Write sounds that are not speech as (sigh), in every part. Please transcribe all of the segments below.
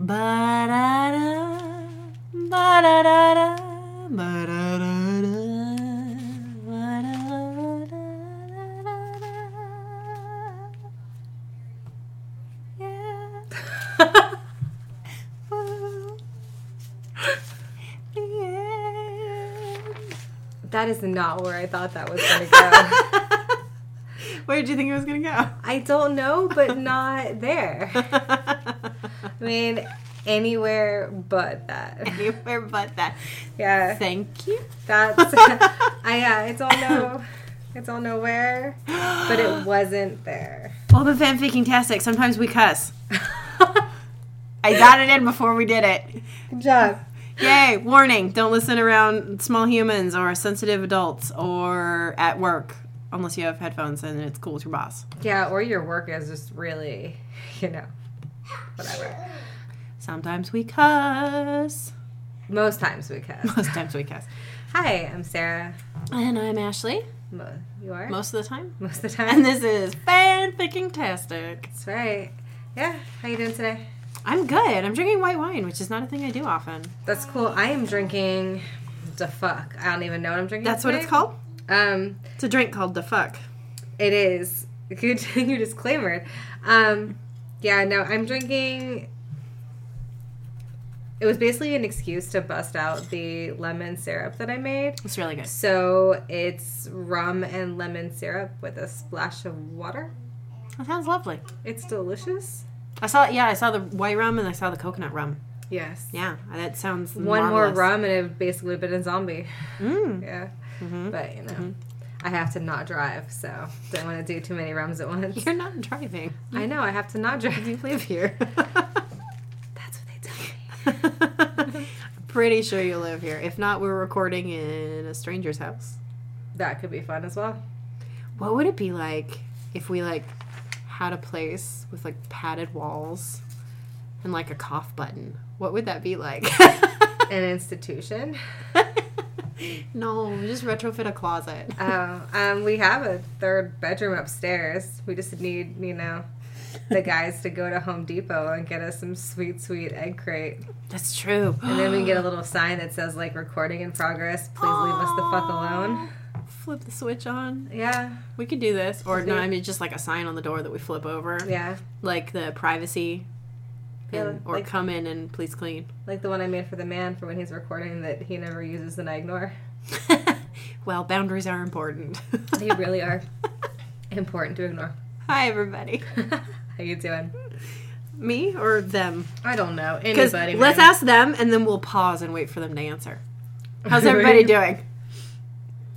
Ba-da-da, ba-da-da-da, ba-da-da-da, ba-da-da-da-da-da. Yeah. Ooh. The end. That is not where I thought that was going to go. (laughs) Where did you think it was gonna go? I don't know, but not there. (laughs) mean, anywhere but that. (laughs) Anywhere but that. Yeah, Thank you. that's. (laughs) (laughs) I yeah, I don't know. I don't know but it (gasps) wasn't there. Well, the fanficking tastic. Sometimes we cuss. I got it in before we did it. Good job. Yay! Warning: Don't listen around small humans or sensitive adults or at work unless you have headphones and it's cool with your boss. Yeah, or your work is just really, you know, whatever. Sometimes we cuss. Most times we cuss. Most times we cuss. Hi, I'm Sarah. And I'm Ashley. Mo- You are Most of the time. most of the time. And this is fanficking tastic. That's right. Yeah. How you doing today? I'm good. I'm drinking white wine, which is not a thing I do often. That's cool. I am drinking the fuck. I don't even know what I'm drinking. That's what it's called. Um, It's a drink called the fuck. it is. Good, (laughs) you disclaimer. Um, yeah. No, I'm drinking. It was basically an excuse to bust out the lemon syrup that I made. It's really good. So it's rum and lemon syrup with a splash of water. That sounds lovely. It's delicious. I saw, yeah, I saw the white rum and I saw the coconut rum. Yes. Yeah, that sounds One more rum and it basically been a zombie. Mm. (laughs) Yeah. Mhm. But you know, I have to not drive, so don't want to do too many rums at once. You're not driving. I know I have to not drive. You live here. (laughs) That's what they tell me. (laughs) Pretty sure you live here. If not, we're recording in a stranger's house. That could be fun as well. What would it be like if we like had a place with like padded walls and like a cough button? What would that be like? An (laughs) institution. No, just retrofit a closet. Uh, um, we have a third bedroom upstairs. We just need, you know, the (laughs) guys to go to Home Depot and get us some sweet, sweet egg crate. That's true. And then we can get a (gasps) little sign that says like recording in progress. Please leave us the fuck alone. Flip the switch on. Yeah, We could do this, or no, I mean just like a sign on the door that we flip over, yeah. like the privacy, Yeah, and- or like- come in and please clean. Like the one I made for the man for when he's recording that he never uses and I ignore. (laughs) well, boundaries are important. (laughs) They really are (laughs) important to ignore. Hi, everybody. How you doing? Me or them? I don't know. Anybody. let's ask them, and then we'll pause and wait for them to answer. How's everybody doing?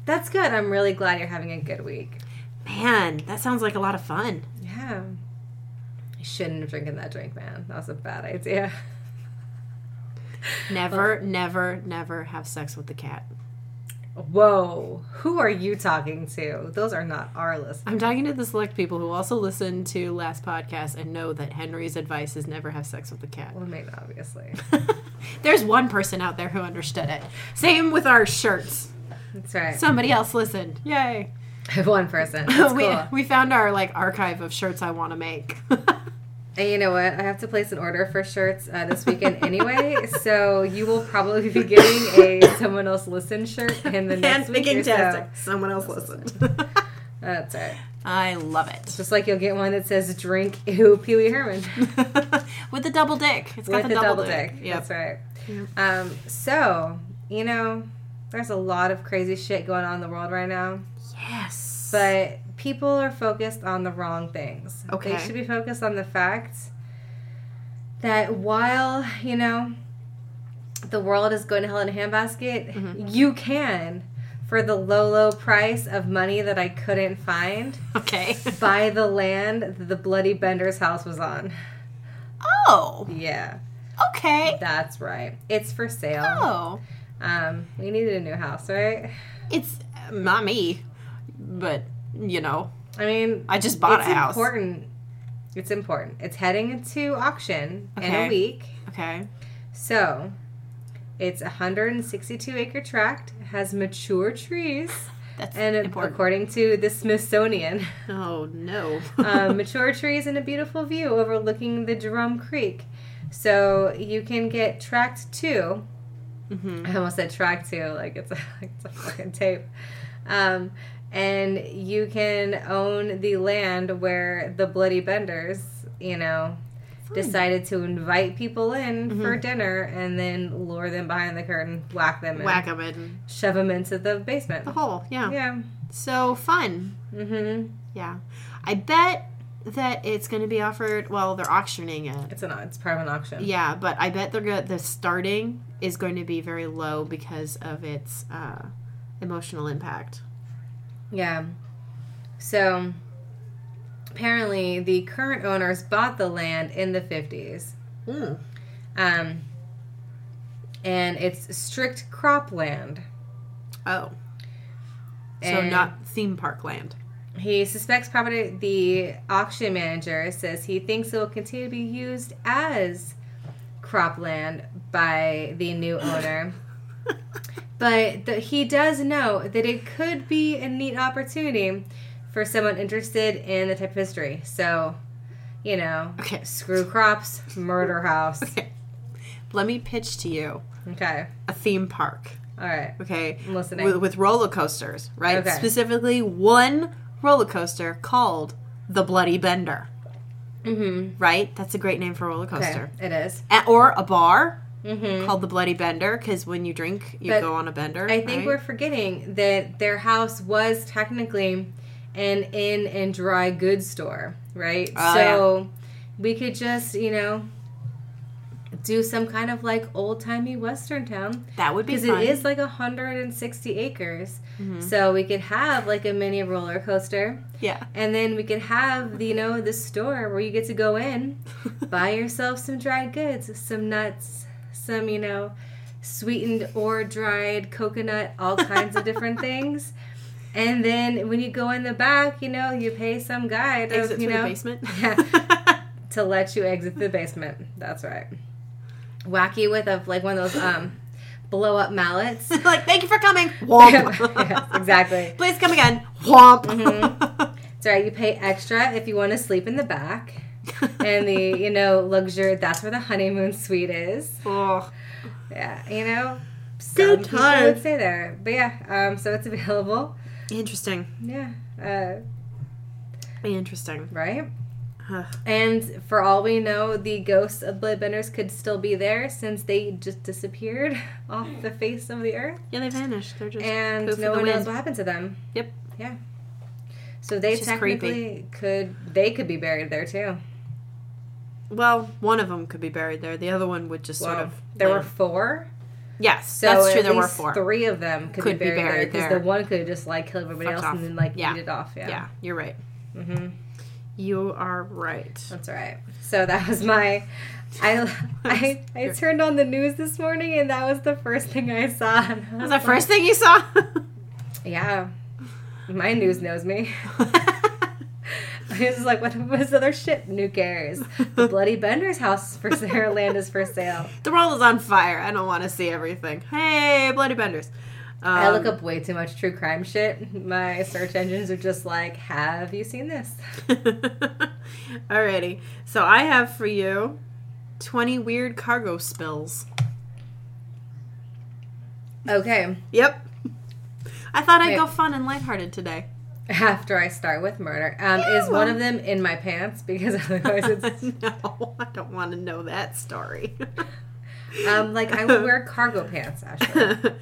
That's good. I'm really glad you're having a good week. Man, that sounds like a lot of fun. Yeah. I shouldn't have drinking that drink, man. That was a bad idea. (laughs) Never, never, never have sex with the cat. Whoa. Who are you talking to? Those are not our listeners. I'm talking to the select people who also listen to last podcast and know that Henry's advice is never have sex with the cat. Well, maybe obviously. (laughs) There's one person out there who understood it. Same with our shirts. That's right. Somebody else listened. Yay. (laughs) One person. That's we, we found our like archive of shirts I want to make. And you know what? I have to place an order for shirts uh, this weekend anyway, (laughs) so you will probably be getting a someone else listen shirt in the next week or so. Someone else listened. (laughs) That's right. I love it. Just like you'll get one that says "Drink Ew Pee Wee Herman" (laughs) With the double dick. It's got with the, double, double dick. dick. Yep. That's right. Um, so you know, there's a lot of crazy shit going on in the world right now, Yes. but people are focused on the wrong things. Okay. They should be focused on the fact that while you know the world is going to hell in a handbasket, Mm-hmm. you can. For the low, low price of money that I couldn't find, okay. (laughs) buy the land that the Bloody Bender's house was on. oh. Yeah, Okay. that's right. It's for sale. Oh. Um, we needed a new house, right? It's uh, not me, but you know, I mean, I just bought a house. important. It's important. It's heading into auction in a week. Okay. So, it's a 162 acre tract, has mature trees, (laughs) That's and important. according to the Smithsonian, (laughs) oh no. um, (laughs) mature trees and a beautiful view overlooking the Drum Creek. So you can get tract 2 Mm-hmm. I almost said track two, like it's a, like it's a fucking tape. Um, and you can own the land where the Bloody Benders, you know, decided to invite people in for dinner and then lure them behind the curtain, whack them, Whack them in shove them into the basement. the hole. Yeah. Yeah. So fun. Mm-hmm. Yeah. I bet that it's going to be offered. Well, they're auctioning it. It's an it's part of an auction. Yeah, but I bet they're going the starting is going to be very low because of its uh, emotional impact. Yeah. So apparently the current owners bought the land in the 50s. Mm. Um, and it's strict cropland. Oh. So And- not theme park land. He suspects property. The auction manager says he thinks it will continue to be used as cropland by the new owner. (laughs) but the, he does know that it could be a neat opportunity for someone interested in the type of history. So, you know, Okay. screw crops, murder house. (laughs) Okay. Let me pitch to you Okay, a theme park. all right, Okay. I'm listening. With, with roller coasters, right? Okay. Specifically, one roller coaster called the Bloody Bender, mm-hmm. right? That's a great name for a roller Okay, coaster. it is. Or a bar Mm-hmm. called the Bloody Bender because when you drink, you But go on a bender. I think right? we're forgetting that their house was technically an inn and dry goods store, right? Oh, so we could just, you know, do some kind of like old timey Western town that would be because it is like 160 acres. Mhm. So we could have like a mini roller coaster, Yeah. and then we could have the, you know the store where you get to go in, (laughs) buy yourself some dried goods, some nuts, some you know sweetened or dried coconut, all kinds of different (laughs) things. And then when you go in the back, you know, you pay some guy to, Exit you know, the basement. (laughs) Yeah. to let you exit the basement. That's right. Whack you with a like one of those um blow up mallets. (laughs) like, thank you for coming. Womp. yes, exactly. Please come again. Womp. Mhm. That's right. You pay extra if you want to sleep in the back. (laughs) And the, you know, luxury, that's where the honeymoon suite is. oh, Yeah, you know, some Good people would stay there. But yeah, um, so it's available. interesting. Yeah, uh, Interesting. right? Huh. And for all we know, the ghosts of Bloodbenders could still be there since they just disappeared (laughs) off the face of the earth. Yeah, they vanished. They're just And no one knows what happened to them. Yep. Yeah. So they technically could, they could be buried there too. Well, one of them could be buried there. The other one would just sort of. There were four. Yes, So that's true. There were four. Three of them could, Could be be buried, there because the one could just like kill everybody Fucked else off. and then like Yeah. eat it off. Yeah. Yeah, you're right. hmm You are right. That's right. So that was my. I, (laughs) I I turned on the news this morning and that was the first thing I saw. I That was was the first thing you saw. (laughs) Yeah, my news knows me. (laughs) (laughs) Just like, what was other shit? Who cares? The (laughs) Bloody Bender's house for Sarah (laughs) land is for sale. the world is on fire. I don't want to see everything. Hey, bloody benders. Um, I look up way too much true crime shit. My search engines are just like, have you seen this? Alrighty. So I have for you 20 weird cargo spills. Okay, Yep. I thought I'd go fun and lighthearted today. After I start with murder, um, is one of them in my pants? Because (laughs) otherwise it's (laughs) no, I don't want to know that story. (laughs) um, like I would wear cargo pants. Actually,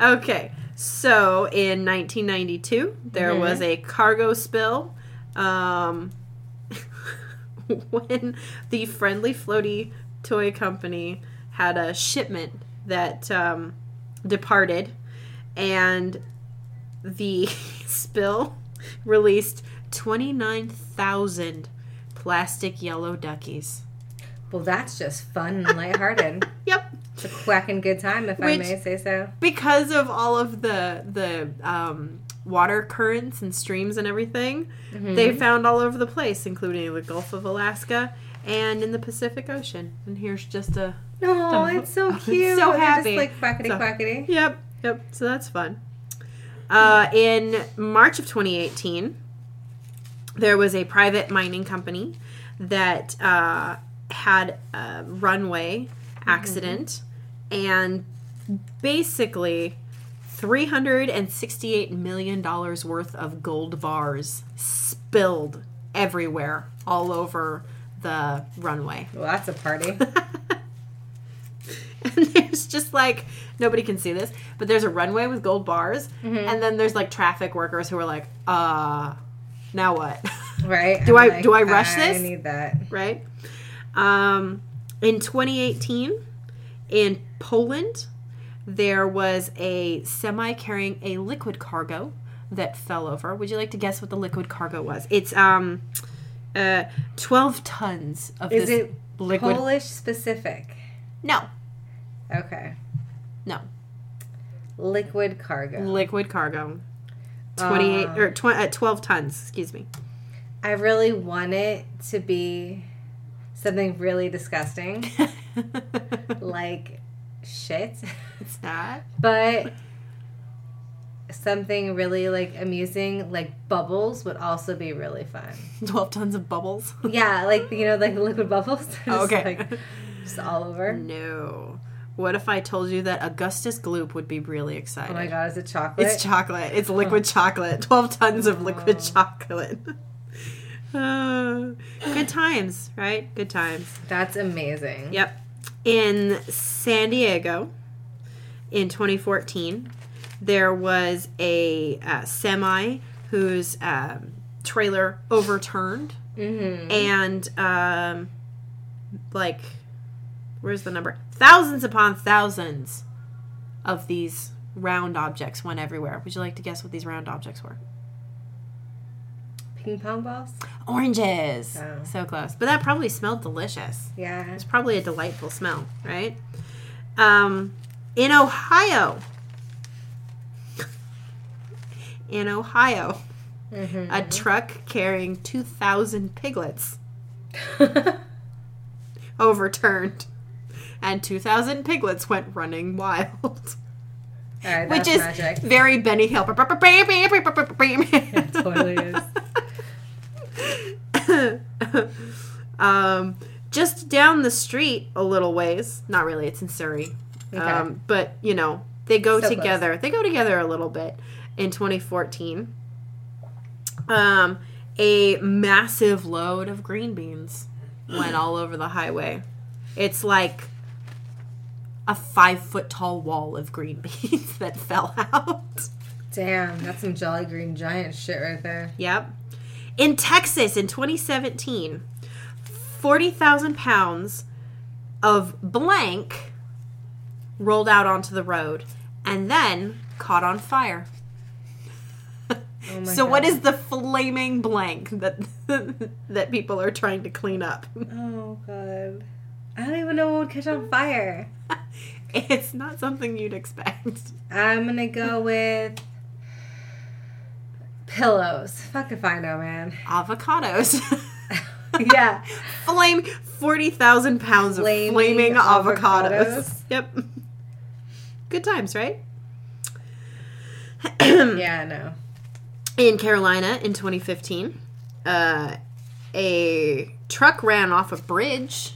okay, so in 1992, there Mhm. was a cargo spill um, when the Friendly Floaty Toy Company had a shipment that um, departed, and the spill released 29,000 plastic yellow duckies. well, that's just fun and lighthearted. (laughs) Yep. It's a quacking good time, if I may say so. because of all of the the um, water currents and streams and everything, Mm-hmm. they found all over the place, including the Gulf of Alaska and in the Pacific Ocean. And here's just a Oh, (laughs) it's so (laughs) It's cute. so happy. Just like quackity So- quackity. yep, yep. So that's fun. Uh, in March of 2018, there was a private mining company that uh, had a runway accident and basically 368 million dollars worth of gold bars spilled everywhere all over the runway. Well, that's a party. (laughs) and there's just like nobody can see this, but there's a runway with gold bars, and then there's like traffic workers who are like, uh, now what? (laughs) Right? Do I'm I- do I rush I this? I need that. right? Um, in 2018, in Poland, there was a semi carrying a liquid cargo that fell over. Would you like to guess what the liquid cargo was? It's um, uh, 12 tons of Is this it liquid. Polish specific? no, Okay. No, Liquid cargo. liquid cargo. 28 Uh. or tw- uh, 12 tons, excuse me. I really want it to be something really disgusting, (laughs) like shit, it's not. but something really like amusing, like bubbles, would also be really fun. 12 tons of bubbles. Yeah, like you know, like liquid bubbles. (laughs) Okay. like, just all over. no. What if I told you that Augustus Gloop would be really excited? Oh my god, is it chocolate? It's chocolate. It's liquid chocolate. 12 tons of liquid chocolate. Uh, (laughs) good times, right? Good times. That's amazing. Yep. In San Diego in 2014, there was a uh, semi whose um, trailer overturned Mm-hmm. and um, like where's the number thousands upon thousands of these round objects went everywhere. Would you like to guess what these round objects were? Ping pong balls. oranges. Oh. so close. But that probably smelled delicious. Yeah. it's probably a delightful smell right? Um, in ohio. (laughs) In ohio. Mm-hmm. a truck carrying 2000 piglets (laughs) overturned and 2000 piglets went running wild right, which is magic. very benny hill It totally is. um, just down the street a little ways not really it's in surrey Okay. um, but you know they go So close. together they go together a little bit in 2014 um, a massive load of green beans went all over the highway it's like a five foot tall wall of green (laughs) beans that fell out Damn, that's some Jolly Green Giant shit right there. Yep. In Texas in 2017, 40,000 pounds of blank rolled out onto the road and then caught on fire. Oh so what God. is the flaming blank that (laughs) that people are trying to clean up? Oh god. I don't even know what would catch on fire. (laughs) It's not something you'd expect. I'm gonna go with pillows. Fuck if I know, man. (laughs) Avocados. (laughs) yeah. Flame 40,000 pounds of Flaming flaming avocados. avocados. Yep. Good times, right? (clears throat) Yeah, I know. in Carolina in 2015, uh, a truck ran off a bridge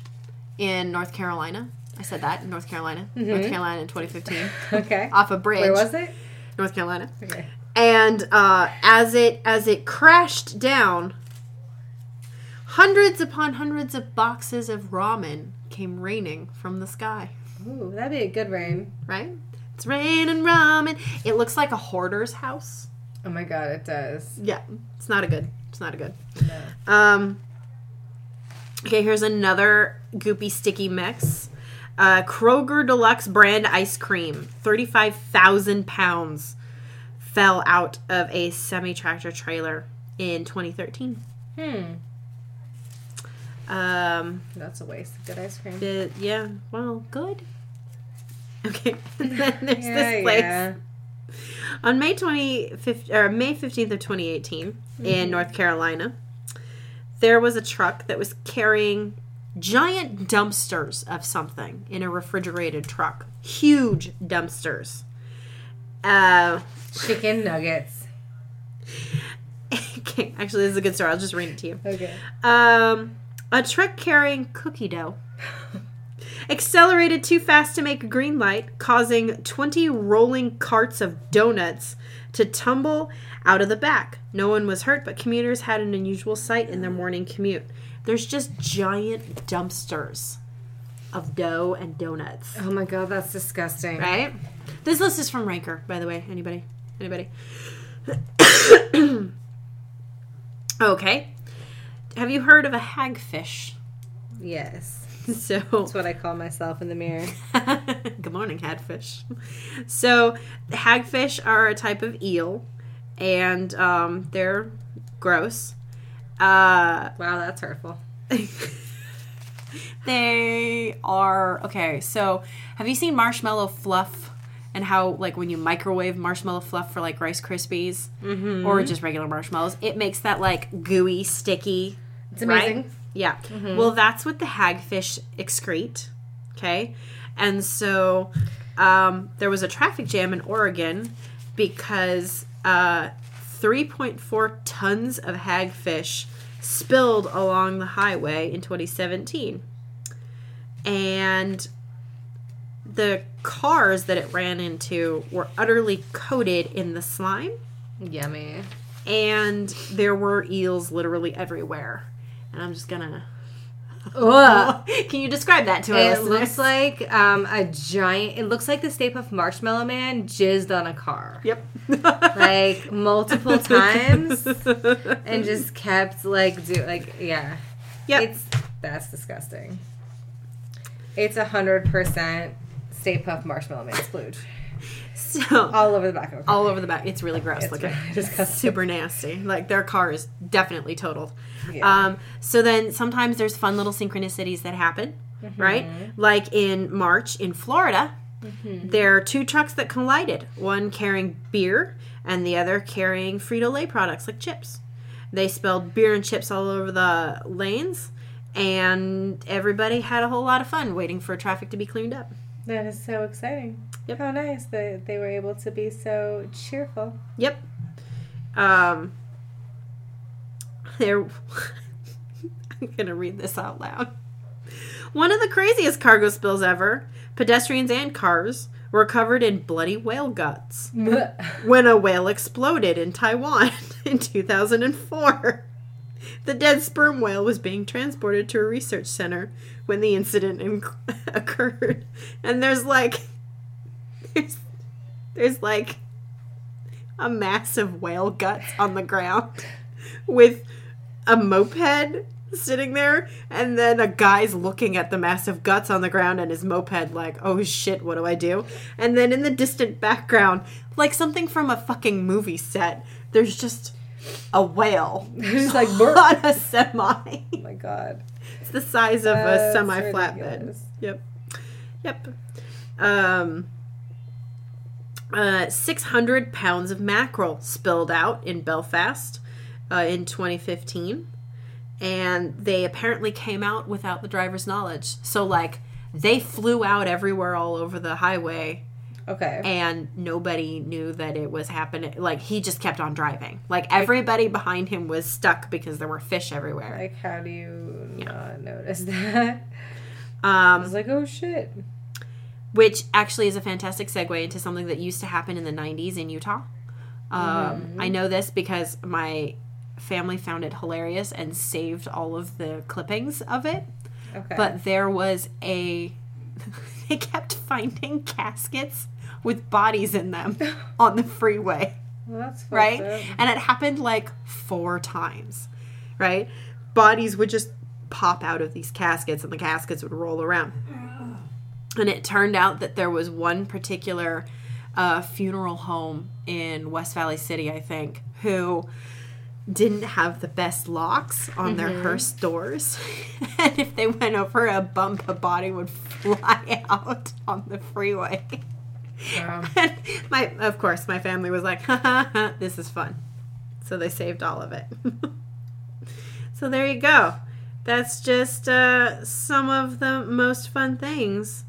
in North Carolina. I said that in North Carolina, North Mhm. Carolina in 2015, (laughs) Okay. off a bridge. Where was it? North Carolina. Okay. And uh, as it as it crashed down, hundreds upon hundreds of boxes of ramen came raining from the sky. Ooh, that'd be a good rain. Right? It's raining ramen. It looks like a hoarder's house. Oh my god, it does. Yeah, it's not a good. It's not a good. No. Um. Okay, here's another goopy sticky mix. Uh, Kroger Deluxe brand ice cream, thirty-five thousand pounds, fell out of a semi-tractor trailer in 2013. Hmm. Um. That's a waste of good ice cream. the- yeah. Well, good. (laughs) Okay. (laughs) And then there's Yeah, this place. yeah. On May 25th, or May 15th of 2018 in North Carolina, there was a truck that was carrying giant dumpsters of something in a refrigerated truck. Huge dumpsters. Uh, Chicken nuggets. (laughs) okay, actually, this is a good story. I'll just read it to you. Okay. Um, A truck carrying cookie dough (laughs) accelerated too fast to make a green light, causing 20 rolling carts of donuts to tumble out of the back. No one was hurt, but commuters had an unusual sight in their morning commute. There's just giant dumpsters of dough and donuts. Oh my god, that's disgusting. Right? This list is from Ranker, by the way. Anybody? Anybody? (coughs) okay. Have you heard of a hagfish? Yes. (laughs) So That's what I call myself in the mirror. (laughs) Good morning, hagfish. So, hagfish are a type of eel, and um, they're gross. Uh, Wow, that's hurtful. (laughs) they are okay. So, have you seen marshmallow fluff? And how, like, when you microwave marshmallow fluff for like Rice Krispies or just regular marshmallows, it makes that like gooey, sticky. It's amazing. Right? Yeah. Well, that's what the hagfish excrete. Okay. And so um, there was a traffic jam in Oregon because uh, 3.4 tons of hagfish spilled along the highway in 2017. And the cars that it ran into were utterly coated in the slime Yummy. and there were eels literally everywhere. And I'm just gonna. Ugh. Can you describe that to our It listeners? looks like um, a giant. It looks like the Stay Puft Marshmallow Man jizzed on a car, Yep. like (laughs) multiple times, and (laughs) just kept like do like yeah. Yep. It's that's disgusting. It's a hundred percent Stay Puft Marshmallow Man splooge so all over the back of car. all over the back. It's really gross It's looking. really. (laughs) Super nasty. Like their car is definitely totaled. Yeah. Um, so then sometimes there's fun little synchronicities that happen, right? Like in March in Florida, there are two trucks that collided. One carrying beer and the other carrying Frito Lay products like chips. They spilled beer and chips all over the lanes, and everybody had a whole lot of fun waiting for traffic to be cleaned up. That is so exciting. Yep. How nice that they were able to be so cheerful. Yep. Um, there. (laughs) I'm gonna read this out loud. One of the craziest cargo spills ever. Pedestrians and cars were covered in bloody whale guts (laughs) when a whale exploded in Taiwan (laughs) in 2004. The dead sperm whale was being transported to a research center when the incident in- (laughs) occurred. And there's like there's there's like a massive whale guts on the ground with a moped sitting there and then a guy's looking at the massive guts on the ground and his moped like oh shit what do i do and then in the distant background like something from a fucking movie set there's just a whale Just like (laughs) burp. on a semi Oh my god. it's the size of a semi flatbed. Yep. Yep. Um, uh, 600 pounds of mackerel spilled out in Belfast uh, in 2015. And they apparently came out without the driver's knowledge. So, like, they flew out everywhere all over the highway Okay. and nobody knew that it was happening. Like, he just kept on driving. Like, everybody behind him was stuck because there were fish everywhere. like, how do you not notice that? Um, I was like, oh shit. which actually is a fantastic segue into something that used to happen in the 90s in Utah. Um, I know this because my family found it hilarious and saved all of the clippings of it. Okay. But there was a. (laughs) they kept finding caskets with bodies in them (laughs) on the freeway well, right? up. And it happened like four times, right? Bodies would just pop out of these caskets and the caskets would roll around. And it turned out that there was one particular uh, funeral home in West Valley City, I think, who didn't have the best locks on their hearse doors. (laughs) and if they went over a bump, a body would fly (laughs) out on the freeway. Wow. (laughs) My, of course, my family was like, (laughs) ha, ha, ha, "This is fun," so they saved all of it. (laughs) so there you go. That's just uh, some of the most fun things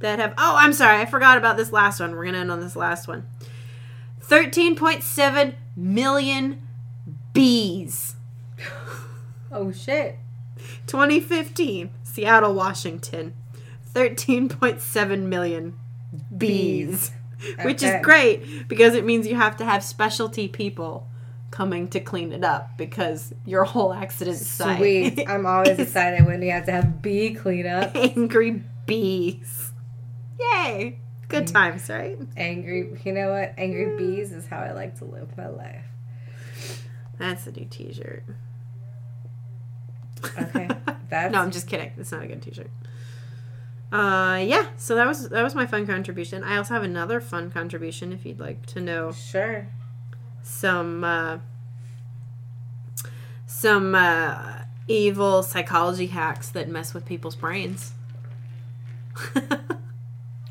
that have. Oh, I'm sorry, I forgot about this last one. We're gonna end on this last one. Thirteen point seven million bees Oh shit. 2015, Seattle, Washington. 13.7 million bees. (laughs) Which is great because it means you have to have specialty people coming to clean it up because your whole accident site Sweet. (laughs) I'm always excited when we have to have bee cleanup. (laughs) angry bees. Yay! Good times, right? Angry, you know what? Angry bees is how I like to live my life. That's a new T-shirt. Okay, that's no, I'm just kidding. It's not a good T-shirt. Uh, yeah. So that was that was my fun contribution. I also have another fun contribution if you'd like to know sure. some uh, some uh, evil psychology hacks that mess with people's brains. (laughs)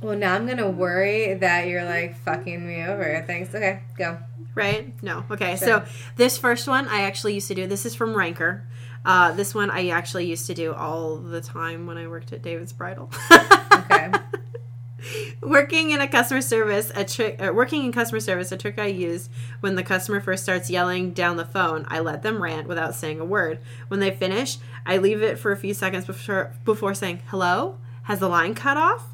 Well, now I'm gonna worry that you're like fucking me over. Thanks. Okay, go. right? No. Okay. Sure. So this first one I actually used to do. This is from Ranker. Uh, this one I actually used to do all the time when I worked at David's Bridal. Okay. (laughs) working in a customer service, a trick. Uh, working in customer service, a trick I use when the customer first starts yelling down the phone. I let them rant without saying a word. When they finish, I leave it for a few seconds before before saying hello. Has the line cut off?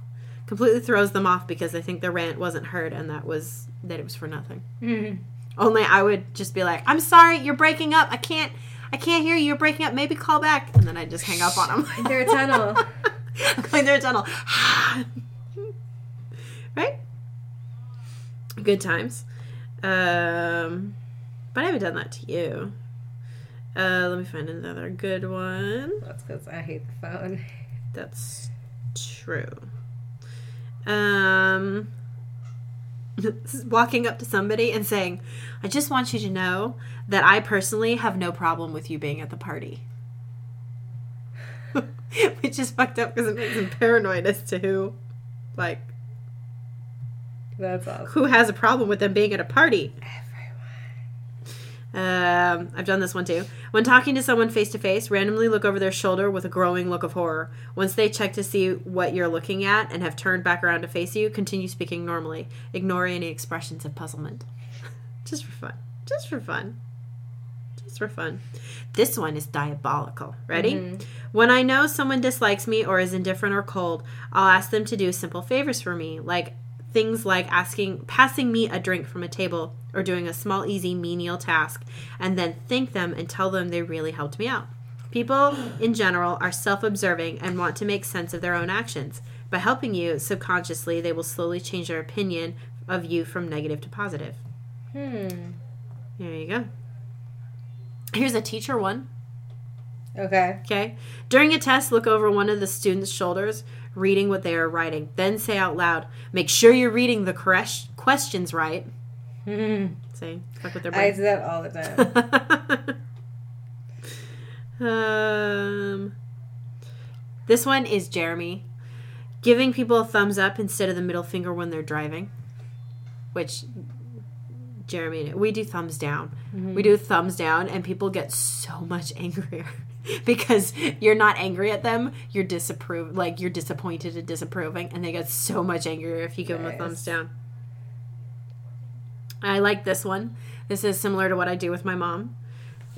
Completely throws them off because they think their rant wasn't heard and that was that it was for nothing. Mhm. Only I would just be like, "I'm sorry, you're breaking up. I can't, I can't hear you. You're breaking up. Maybe call back." And then I just hang up on them. They're a tunnel. I'm going through a tunnel. (sighs) right? Good times. Um, but I haven't done that to you. Uh, let me find another good one. That's because I hate the phone. That's true. Um, (laughs) walking up to somebody and saying, I just want you to know that I personally have no problem with you being at the party. (laughs) Which is fucked up because it makes them paranoid as to who, like, That's awesome. who has a problem with them being at a party. Um, I've done this one too. When talking to someone face to face, randomly look over their shoulder with a growing look of horror. Once they check to see what you're looking at and have turned back around to face you, continue speaking normally. Ignore any expressions of puzzlement. (laughs) Just for fun. Just for fun. Just for fun. This one is diabolical. Ready? When I know someone dislikes me or is indifferent or cold, I'll ask them to do simple favors for me, like things like asking passing me a drink from a table or doing a small easy menial task and then thank them and tell them they really helped me out. People in general are self-observing and want to make sense of their own actions. By helping you subconsciously, they will slowly change their opinion of you from negative to positive. Hmm. There you go. Here's a teacher one. Okay. Okay. During a test, look over one of the students' shoulders, reading what they are writing. Then say out loud, make sure you're reading the correct questions right. Hmm. Say, fuck with their brain. I do that all the time. (laughs) um, this one is Jeremy. Giving people a thumbs up instead of the middle finger when they're driving. Which, Jeremy, we do thumbs down. We do thumbs down, and people get so much (laughs) angrier. (laughs) because you're not angry at them, you're disapprove, like you're disappointed and disapproving, and they get so much angrier if you give them a thumbs down. I like this one. This is similar to what I do with my mom.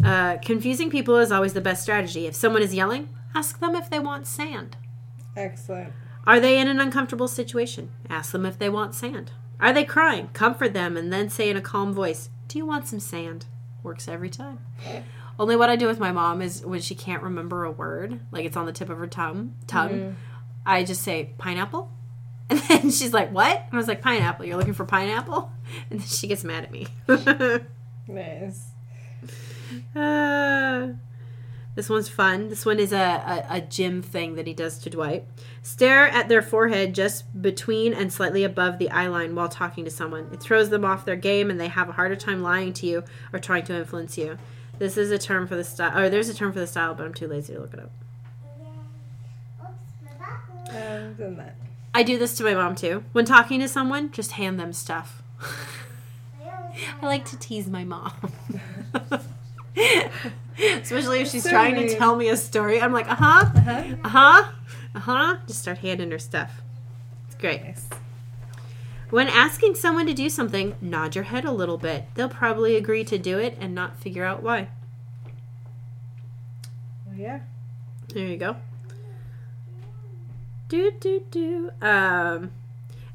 Uh, confusing people is always the best strategy. If someone is yelling, ask them if they want sand. Excellent. Are they in an uncomfortable situation? Ask them if they want sand. Are they crying? Comfort them and then say in a calm voice, Do you want some sand? Works every time. Only what I do with my mom is when she can't remember a word, like it's on the tip of her tongue, tongue, I just say pineapple. (laughs) And then she's like, What? And I was like, Pineapple. You're looking for pineapple? (laughs) And then she gets mad at me. (laughs) Nice. Uh, (sighs) this one's fun. This one is a, a, a Jim thing that he does to Dwight. Stare at their forehead just between and slightly above the eye line while talking to someone. It throws them off their game and they have a harder time lying to you or trying to influence you. This is a term for the style. Or there's a term for the style, but I'm too lazy to look it up. Um. I do this to my mom too. When talking to someone, just hand them stuff. (laughs) I like to tease my mom. (laughs) Especially if she's So trying to tell me a story. I'm like, uh huh, Uh-huh. uh huh, uh huh. Just start handing her stuff. It's great. Nice. When asking someone to do something, nod your head a little bit. They'll probably agree to do it and not figure out why. Yeah. There you go. Do do do. Um,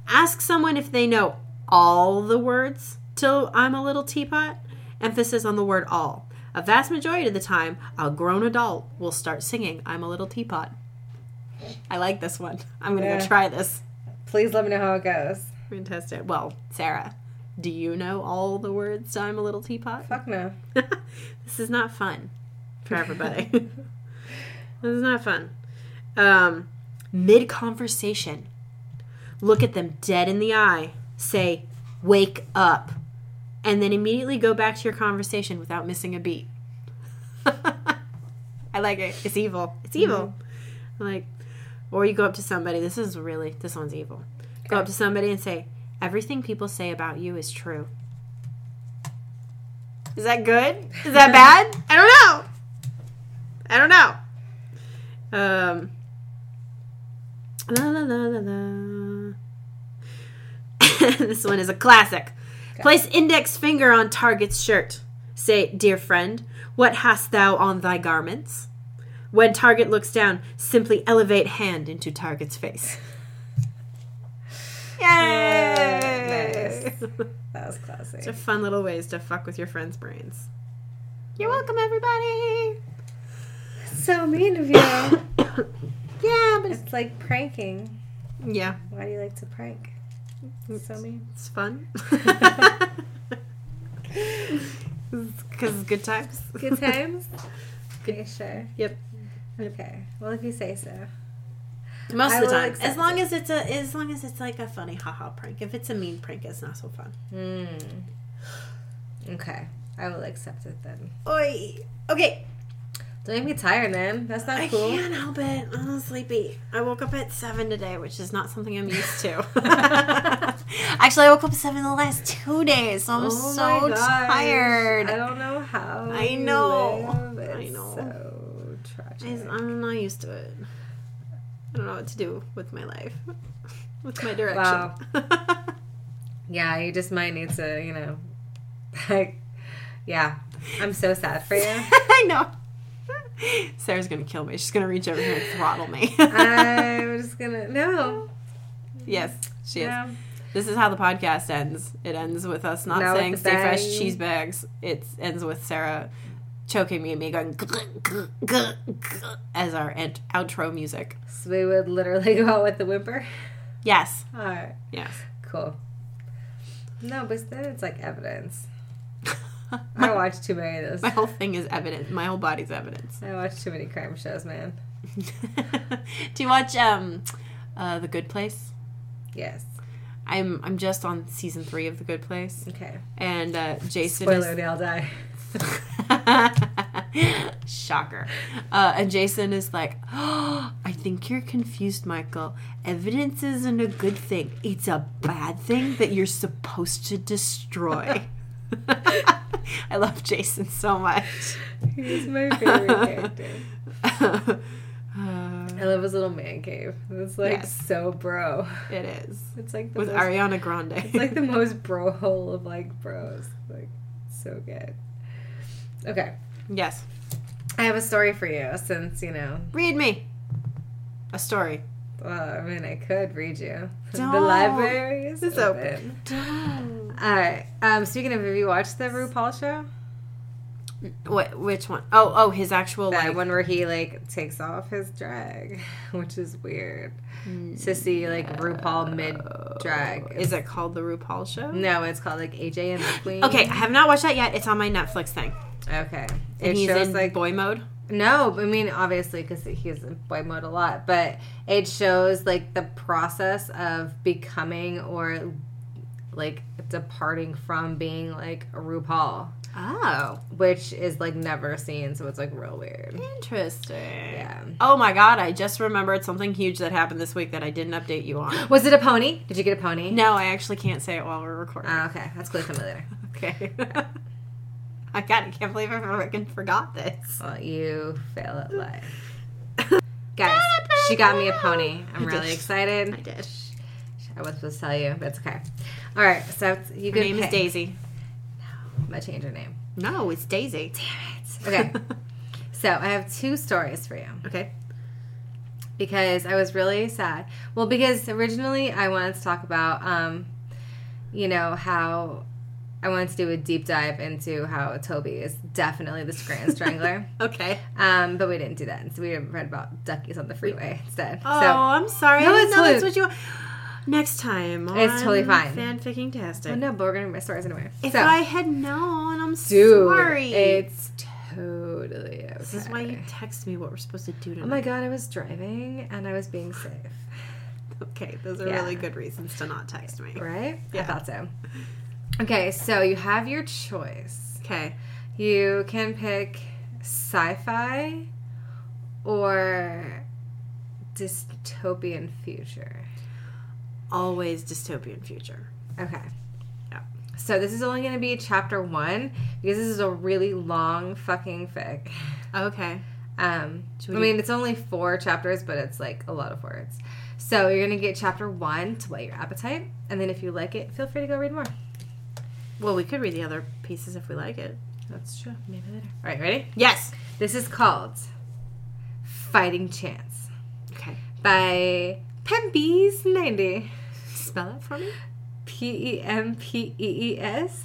ask someone if they know all the words to "I'm a little teapot." Emphasis on the word "all." A vast majority of the time, a grown adult will start singing "I'm a little teapot." I like this one. I'm gonna Yeah. go try this. Please let me know how it goes. Fantastic. Well, Sarah, do you know all the words to "I'm a little teapot"? Fuck no. (laughs) this is not fun for everybody. (laughs) this is not fun. Um, Mid conversation, look at them dead in the eye, say, wake up, and then immediately go back to your conversation without missing a beat. (laughs) I like it. It's evil. It's evil. Like, or you go up to somebody, this is really, this one's evil. Go up to somebody and say, everything people say about you is true. Is that good? Is that (laughs) bad? I don't know. I don't know. Um. La la la la la. (laughs) this one is a classic. Place index finger on target's shirt. Say, dear friend, what hast thou on thy garments? When target looks down, simply elevate hand into target's face. Yay! nice. (laughs) That was classic. It's a fun little ways to fuck with your friends' brains. You're welcome, everybody. so mean of you. yeah, but it's, it's like pranking. yeah, Why do you like to prank? It's so mean. it's fun. (laughs) (laughs) Because it's good times. Good times? Okay, sure. Yep. Okay. Well, if you say so. Most I of the time, as long it. as it's a, as long as it's like a funny haha prank. If it's a mean prank, it's not so fun. Hmm. Okay. I will accept it then. Oi. Okay. Don't make me tired, man. That's not I cool. I can't help it. I'm sleepy. I woke up at seven today, which is not something I'm used to. (laughs) Actually, I woke up at seven the last two days, so I'm Oh so tired. I don't know how. I know. I know. So tragic. I'm not used to it. I don't know what to do with my life, with my direction. Wow. (laughs) Yeah, you just might need to, you know, (laughs) like, yeah. I'm so sad for you. (laughs) I know. Sarah's gonna kill me. She's gonna reach over here and throttle me. I'm just gonna no. yes, she is. This is how the podcast ends. It ends with us not with saying "stay fresh cheese bags." It ends with Sarah choking me and me going as our ent- outro music. So we would literally (laughs) go out with the whimper. Yes, All right, yes. cool. No, but then it's like evidence. (laughs) I watch too many of those. My whole thing is evidence. My whole body's evidence. I watch too many crime shows, man. (laughs) Do you watch um, uh, The Good Place? Yes. I'm I'm just on season three of The Good Place, Okay. and uh, Jason Spoiler: is they all die. (laughs) Shocker. Uh, and Jason is like, oh, (gasps) I think you're confused, Michael. Evidence isn't a good thing. It's a bad thing that you're supposed to destroy. (laughs) I love Jason so much. He's my favorite character. Uh, (laughs) I love his little man cave. It's like Yes. so bro. it is. It's like the With most, Ariana Grande. It's like the most bro hole of like bros. Like so good. Okay. yes. I have a story for you since, you know, Read me a story. well, I mean, I could read you. The Don't. library is It's open. open. All right. Um, speaking of, have you watched the RuPaul show? What? Which one? Oh, oh, his actual That like. one where he like takes off his drag, (laughs) which is weird to see like RuPaul mid drag. Is it called the RuPaul show? No, it's called like AJ and the Queen. Okay, I have not watched that yet. It's on my Netflix thing. Okay. And It he's shows in like boy mode. No, I mean obviously because he's in boy mode a lot, but it shows like the process of becoming or like departing from being like a RuPaul, Oh, which is like never seen, so it's like real weird. interesting. Yeah. Oh my god, I just remembered something huge that happened this week that I didn't update you on. Was it a pony? Did you get a pony? No, I actually can't say it while we're recording. Oh, okay, that's cool. Tell me later. okay. (laughs) I got. I can't believe I freaking forgot this. Well, you fail at life. (laughs) Guys, she got me a pony. I'm You really excited. I did. I was supposed to tell you, but it's okay. All right, so you Her can name is Daisy. No, I'm gonna change her name. No, it's Daisy. Damn it. Okay. (laughs) so I have two stories for you. Okay. because I was really sad. Well, because originally I wanted to talk about, um, you know, how I wanted to do a deep dive into how Toby is definitely the Grand (laughs) Strangler. Okay. um, but we didn't do that. So we read about duckies on the freeway instead. Oh, so, I'm sorry. No, I didn't know that's what you. Next time. It's totally fine. Fanficking tastic. oh, no, but we're going to my stories anyway. If so, I had known, I'm dude, sorry. it's totally okay. this is why you text me what we're supposed to do Oh my god, I was driving and I was being safe. (laughs) Okay, those are Yeah. really good reasons to not text me. Right? I Yeah. thought so. (laughs) Okay, so you have your choice. Okay. You can pick sci fi or dystopian future. Always dystopian future. Okay. Yeah. So this is only going to be chapter one because this is a really long fucking fic. Okay. Um, I mean, it's only four chapters, but it's like a lot of words. So you're gonna get chapter one to whet your appetite, and then if you like it, feel free to go read more. Well, we could read the other pieces if we like it. That's true. Maybe later. All right, ready? Yes. This is called "Fighting Chance" Okay. by Pempees ninety. Spell it for me. P E M P E E S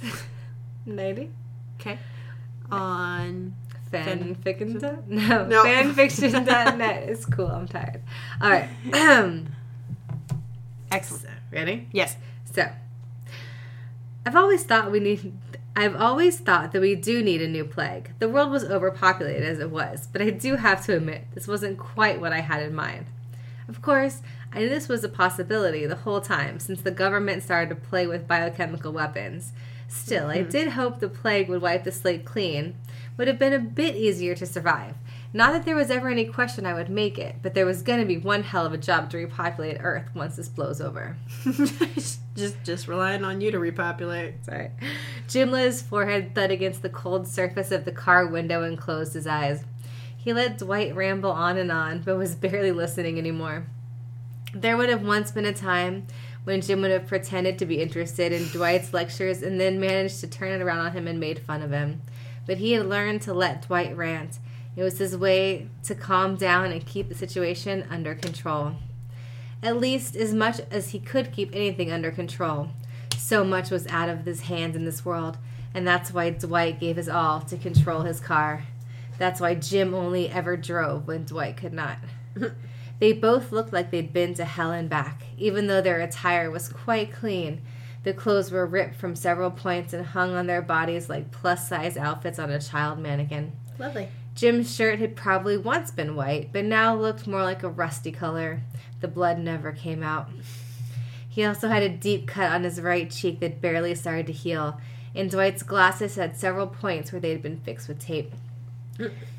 ninety. Okay. On. Fanfiction? No, (laughs) No. fanfiction.net (laughs) is cool. I'm tired. All right. (clears throat) (clears throat) Excellent. Ready? Yes. So, I've always thought we need. I've always thought that we do need a new plague. The world was overpopulated as it was, but I do have to admit this wasn't quite what I had in mind. Of course, I knew this was a possibility the whole time since the government started to play with biochemical weapons. Still, I mm-hmm. did hope the plague would wipe the slate clean, would have been a bit easier to survive. Not that there was ever any question I would make it, but there was going to be one hell of a job to repopulate Earth once this blows over. (laughs) just just relying on you to repopulate. Sorry. Jim let his forehead thud against the cold surface of the car window and closed his eyes. He let Dwight ramble on and on, but was barely listening anymore. There would have once been a time when Jim would have pretended to be interested in Dwight's lectures and then managed to turn it around on him and made fun of him. But he had learned to let Dwight rant. It was his way to calm down and keep the situation under control. At least as much as he could keep anything under control. So much was out of his hands in this world, and that's why Dwight gave his all to control his car. That's why Jim only ever drove when Dwight could not. (laughs) they both looked like they'd been to hell and back, even though their attire was quite clean. The clothes were ripped from several points and hung on their bodies like plus size outfits on a child mannequin. Lovely. Jim's shirt had probably once been white, but now looked more like a rusty color. The blood never came out. He also had a deep cut on his right cheek that barely started to heal, and Dwight's glasses had several points where they had been fixed with tape.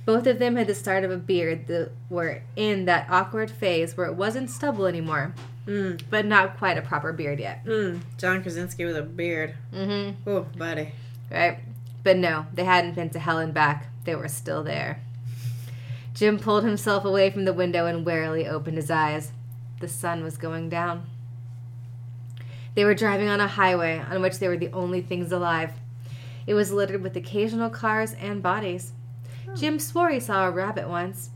Both of them had the start of a beard that were in that awkward phase where it wasn't stubble anymore, Mm. but not quite a proper beard yet. Mm. John Krasinski with a beard. Mm-hmm. Oh, buddy. right? But no, they hadn't been to hell and back. They were still there. Jim pulled himself away from the window and warily opened his eyes. The sun was going down. They were driving on a highway on which they were the only things alive. It was littered with occasional cars and bodies. Jim swore he saw a rabbit once.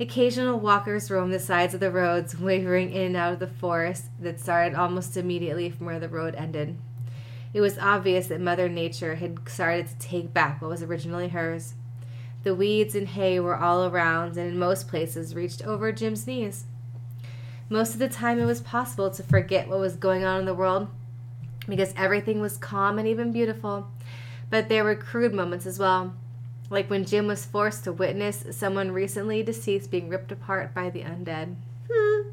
Occasional walkers roamed the sides of the roads, wavering in and out of the forest that started almost immediately from where the road ended. It was obvious that Mother Nature had started to take back what was originally hers. The weeds and hay were all around and in most places reached over Jim's knees. Most of the time, it was possible to forget what was going on in the world because everything was calm and even beautiful. But there were crude moments as well, like when Jim was forced to witness someone recently deceased being ripped apart by the undead. Hmm.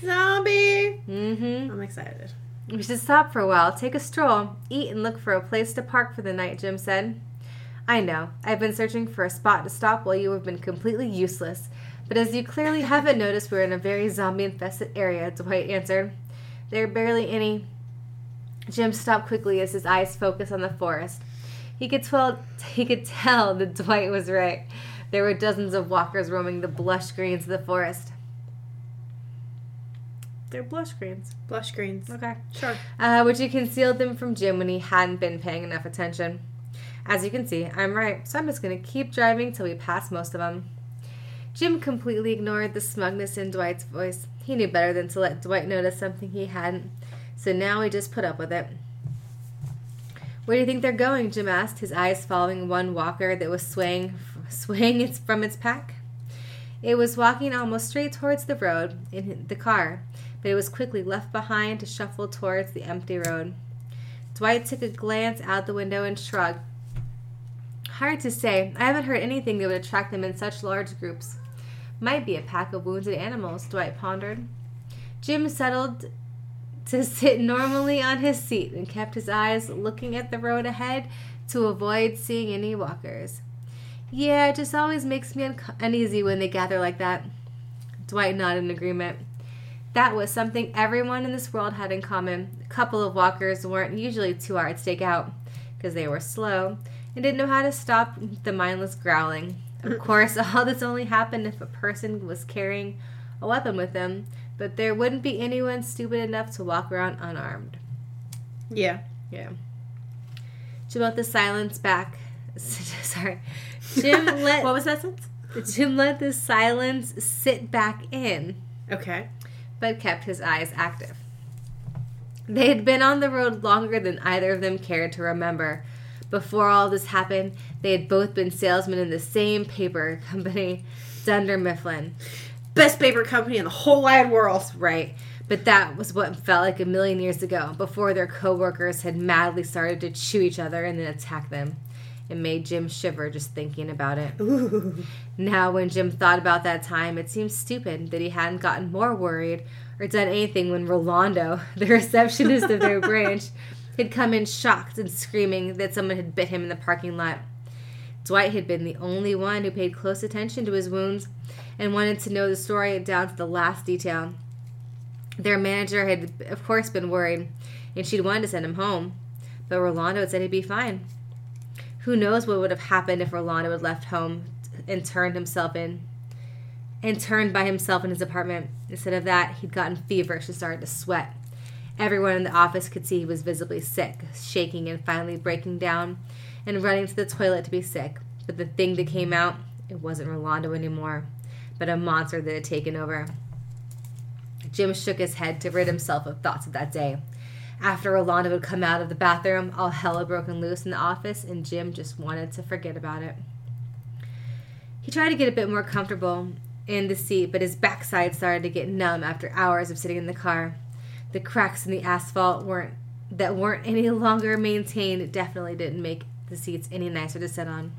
Zombie. Mm-hmm. I'm excited. We should stop for a while, take a stroll, eat, and look for a place to park for the night, Jim said. I know. I've been searching for a spot to stop while you have been completely useless. But as you clearly haven't noticed, we're in a very zombie infested area, Dwight answered. There are barely any. Jim stopped quickly as his eyes focused on the forest. He could tell he could tell that Dwight was right. There were dozens of walkers roaming the blush greens of the forest. They're blush greens. Blush greens. Okay Sure. uh, which had concealed them from Jim when he hadn't been paying enough attention. As you can see, I'm right, so I'm just going to keep driving till we pass most of them. Jim completely ignored the smugness in Dwight's voice. He knew better than to let Dwight notice something he hadn't, so now he just put up with it. Where do you think they're going? Jim asked, his eyes following one walker that was swaying, swaying its, from its pack. It was walking almost straight towards the road in the car, but it was quickly left behind to shuffle towards the empty road. Dwight took a glance out the window and shrugged. Hard to say. I haven't heard anything that would attract them in such large groups. Might be a pack of wounded animals, Dwight pondered. Jim settled to (laughs) sit normally on his seat and kept his eyes looking at the road ahead to avoid seeing any walkers. Yeah, it just always makes me un- uneasy when they gather like that. Dwight nodded in agreement. That was something everyone in this world had in common. A couple of walkers weren't usually too hard to take out because they were slow and didn't know how to stop the mindless growling. Of (laughs) course, all this only happened if a person was carrying a weapon with them, but there wouldn't be anyone stupid enough to walk around unarmed. Yeah. Yeah. Jim let the silence back. (laughs) Sorry. Jim (laughs) let What was that sense? Jim let the silence sit back in, Okay. but kept his eyes active. They had been on the road longer than either of them cared to remember. Before all this happened, they had both been salesmen in the same paper (laughs) company, Dunder Mifflin. Best paper company in the whole wide world. Right. But that was what felt like a million years ago, before their coworkers had madly started to chew each other and then attack them. It made Jim shiver just thinking about it. Ooh. (laughs) Now, when Jim thought about that time, it seemed stupid that he hadn't gotten more worried or done anything when Rolando, (laughs) the receptionist of their branch, had come in shocked and screaming that someone had bit him in the parking lot. Dwight had been the only one who paid close attention to his wounds and wanted to know the story down to the last detail. Their manager had, of course, been worried, and she'd wanted to send him home, but Rolando had said he'd be fine. Who knows what would have happened if Rolando had left home and turned himself in and turned by himself in his apartment. Instead of that, he'd gotten feverish and started to sweat. Everyone in the office could see he was visibly sick, shaking and finally breaking down and running to the toilet to be sick. But the thing that came out, it wasn't Rolando anymore, but a monster that had taken over. Jim shook his head to rid himself of thoughts of that day. After Rolando had come out of the bathroom, all hell had broken loose in the office, and Jim just wanted to forget about it. He tried to get a bit more comfortable in the seat, but his backside started to get numb after hours of sitting in the car. The cracks in the asphalt weren't that weren't any (laughs) longer maintained definitely didn't make the seats any nicer to sit on.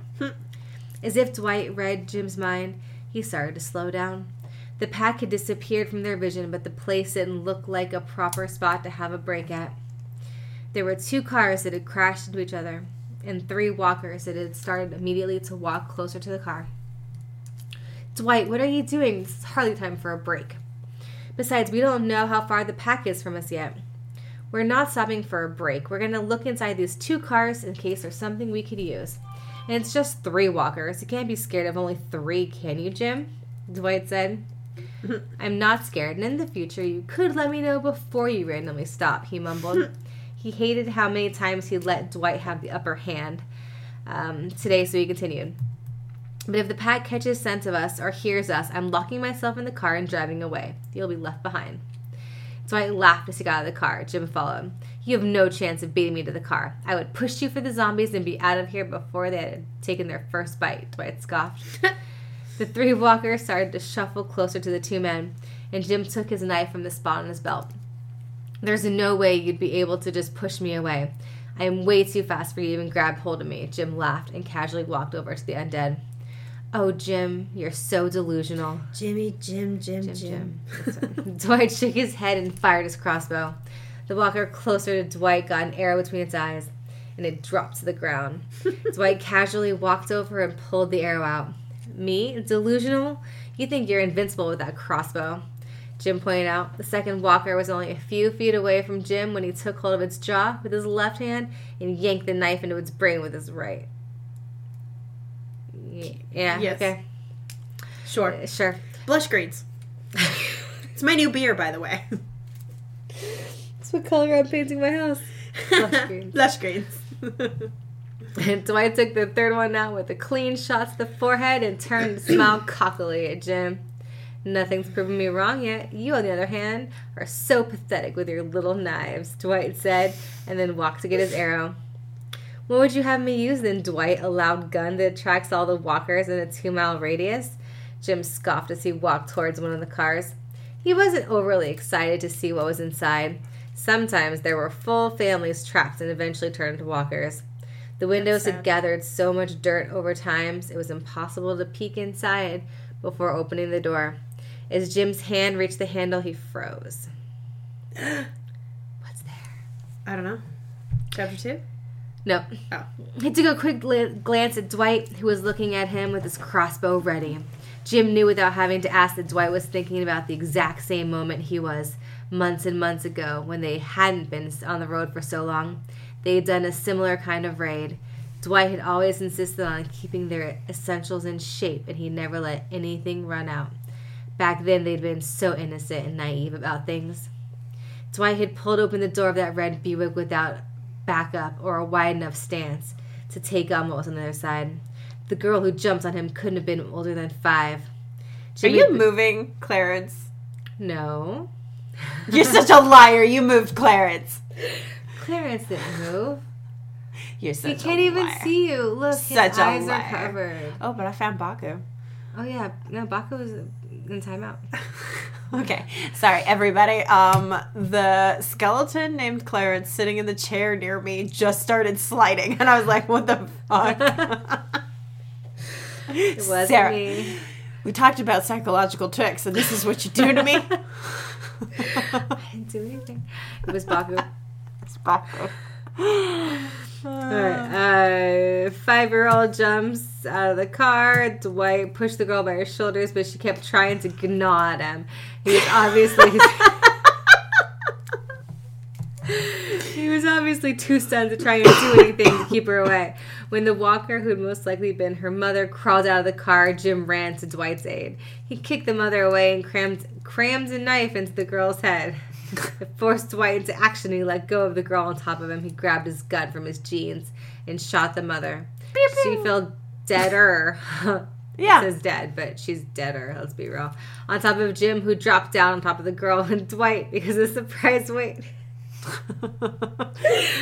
As if Dwight read Jim's mind, he started to slow down. The pack had disappeared from their vision, but the place didn't look like a proper spot to have a break at. There were two cars that had crashed into each other, and three walkers that had started immediately to walk closer to the car. Dwight, what are you doing? It's hardly time for a break. Besides, we don't know how far the pack is from us yet. We're not stopping for a break. We're going to look inside these two cars in case there's something we could use. And it's just three walkers. You can't be scared of only three, can you, Jim? Dwight said. (laughs) I'm not scared, and in the future, you could let me know before you randomly stop, he mumbled. (laughs) he hated how many times he let Dwight have the upper hand um, today, so he continued. But if the pack catches scent of us or hears us, I'm locking myself in the car and driving away. You'll be left behind. So I laughed as he got out of the car. Jim followed. You have no chance of beating me to the car. I would push you for the zombies and be out of here before they had taken their first bite, Dwight scoffed. (laughs) the three walkers started to shuffle closer to the two men, and Jim took his knife from the spot on his belt. There's no way you'd be able to just push me away. I am way too fast for you to even grab hold of me, Jim laughed and casually walked over to the undead. Oh, Jim, you're so delusional. Jimmy, Jim, Jim, Jim. Jim. Jim. (laughs) Dwight shook his head and fired his crossbow. The walker closer to Dwight got an arrow between its eyes, and it dropped to the ground. (laughs) Dwight casually walked over and pulled the arrow out. Me? Delusional? You think you're invincible with that crossbow. Jim pointed out. The second walker was only a few feet away from Jim when he took hold of its jaw with his left hand and yanked the knife into its brain with his right. Yeah, Yes. okay. Sure. Uh, Sure. Blush greens. (laughs) It's my new beer, by the way. That's what color I'm painting my house. Blush (laughs) greens. Blush greens. (laughs) And Dwight took the third one out with a clean shot to the forehead and turned to smile (clears throat) cockily at Jim. Nothing's proven me wrong yet. You, on the other hand, are so pathetic with your little knives, Dwight said, and then walked to get his arrow. What would you have me use then, Dwight? A loud gun that attracts all the walkers in a two mile radius? Jim scoffed as he walked towards one of the cars. He wasn't overly excited to see what was inside. Sometimes there were full families trapped and eventually turned into walkers. The windows had gathered so much dirt over time, it was impossible to peek inside before opening the door. As Jim's hand reached the handle, he froze. (gasps) What's there? I don't know. Chapter two. No. Oh. He took a quick gl- glance at Dwight, who was looking at him with his crossbow ready. Jim knew without having to ask that Dwight was thinking about the exact same moment he was months and months ago when they hadn't been on the road for so long. They had done a similar kind of raid. Dwight had always insisted on keeping their essentials in shape, and he never let anything run out. Back then, they'd been so innocent and naive about things. Dwight had pulled open the door of that red Buick without backup or a wide enough stance to take on what was on the other side. The girl who jumped on him couldn't have been older than five. Are Jimmy- you moving, Clarence? No. You're such a liar. You moved Clarence. Clarence didn't move. You're such He can't even liar. see you. Look, his Such a eyes are covered. Oh, but I found Baku. Oh yeah, no, Baku was in timeout. (laughs) (laughs) Okay, sorry everybody. Um, the skeleton named Clarence sitting in the chair near me just started sliding, and I was like, "What the fuck?" (laughs) It wasn't Sarah, me. we talked about psychological tricks, and this is what you do to me. (laughs) I didn't do anything. It was Baku. It's Baku. Alright, uh, five-year-old jumps out of the car. Dwight pushed the girl by her shoulders, but she kept trying to gnaw at him. He was obviously (laughs) he was obviously too stunned to try and do anything to keep her away. When the walker, who had most likely been her mother, crawled out of the car, Jim ran to Dwight's aid. He kicked the mother away and crammed crammed a knife into the girl's head. It forced Dwight into action. He let go of the girl on top of him. He grabbed his gun from his jeans and shot the mother. She fell deader. (laughs) Yeah. It says dead, but she's deader, let's be real. On top of Jim, who dropped down on top of the girl, (laughs) and Dwight because of surprise weight. (laughs)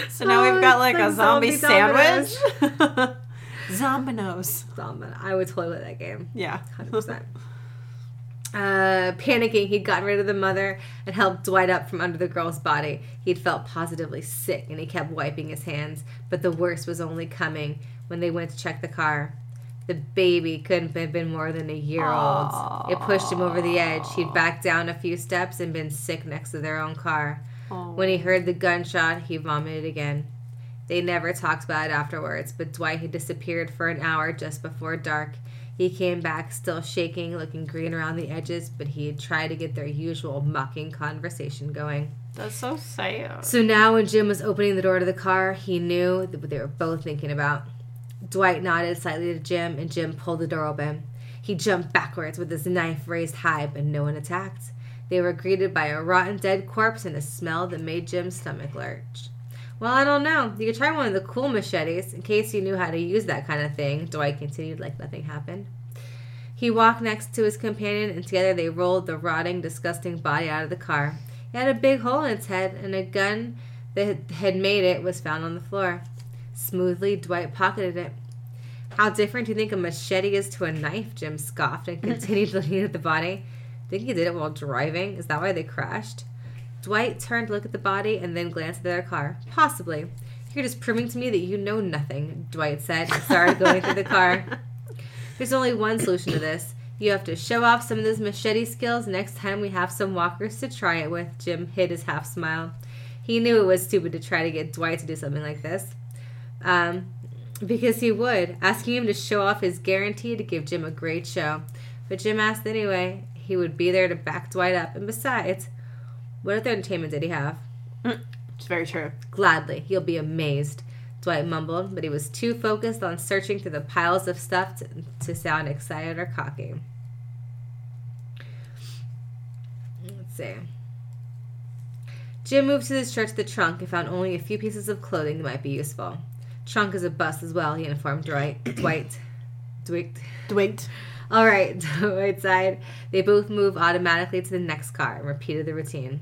so now Oh, we've got it's like, a like zombie, zombie sandwich. Zombinos. (laughs) Zombie. I would totally play that game. Yeah. 100%. Uh, panicking, he'd gotten rid of the mother and helped Dwight up from under the girl's body. He'd felt positively sick and he kept wiping his hands, but the worst was only coming when they went to check the car. The baby couldn't have been more than a year old. It pushed him over the edge. He'd backed down a few steps and been sick next to their own car. When he heard the gunshot, he vomited again. They never talked about it afterwards, but Dwight had disappeared for an hour just before dark. He came back still shaking, looking green around the edges, but he had tried to get their usual mocking conversation going. That's so sad. So now, when Jim was opening the door to the car, he knew what they were both thinking about. Dwight nodded slightly to Jim, and Jim pulled the door open. He jumped backwards with his knife raised high, but no one attacked. They were greeted by a rotten dead corpse and a smell that made Jim's stomach lurch. Well, I don't know. You could try one of the cool machetes in case you knew how to use that kind of thing, Dwight continued like nothing happened. He walked next to his companion, and together they rolled the rotting, disgusting body out of the car. It had a big hole in its head, and a gun that had made it was found on the floor. Smoothly, Dwight pocketed it. How different do you think a machete is to a knife? Jim scoffed and (laughs) continued looking at the body. Think he did it while driving? Is that why they crashed? Dwight turned to look at the body and then glanced at their car. Possibly. You're just proving to me that you know nothing, Dwight said and started going through the car. (laughs) There's only one solution to this. You have to show off some of those machete skills next time we have some walkers to try it with. Jim hid his half smile. He knew it was stupid to try to get Dwight to do something like this. Um, because he would. Asking him to show off his guarantee to give Jim a great show. But Jim asked anyway. He would be there to back Dwight up. And besides, what other entertainment did he have? It's very true. Gladly. You'll be amazed. Dwight mumbled, but he was too focused on searching through the piles of stuff to, to sound excited or cocky. Let's see. Jim moved to the stretch of the trunk and found only a few pieces of clothing that might be useful. Trunk is a bus as well, he informed Dwight. (clears throat) Dwight. Dwight. Dwight. All right, (laughs) Dwight sighed. They both moved automatically to the next car and repeated the routine.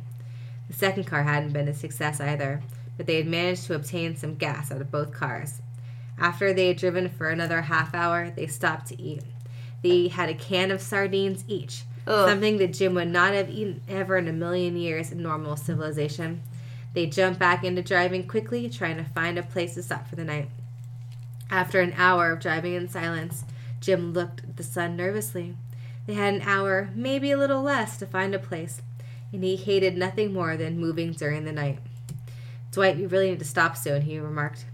The second car hadn't been a success either, but they had managed to obtain some gas out of both cars. After they had driven for another half hour, they stopped to eat. They had a can of sardines each, Ugh. something that Jim would not have eaten ever in a million years in normal civilization. They jumped back into driving quickly, trying to find a place to stop for the night. After an hour of driving in silence, Jim looked at the sun nervously. They had an hour, maybe a little less, to find a place, and he hated nothing more than moving during the night. Dwight, we really need to stop soon, he remarked.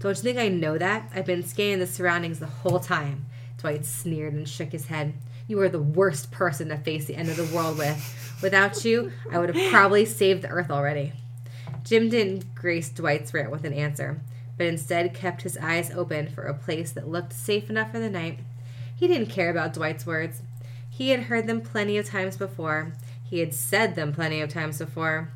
Don't you think I know that? I've been scanning the surroundings the whole time. Dwight sneered and shook his head. You are the worst person to face the end of the world with. Without you, I would have probably saved the earth already. Jim didn't grace Dwight's rant with an answer, but instead kept his eyes open for a place that looked safe enough for the night. He didn't care about Dwight's words. He had heard them plenty of times before. He had said them plenty of times before.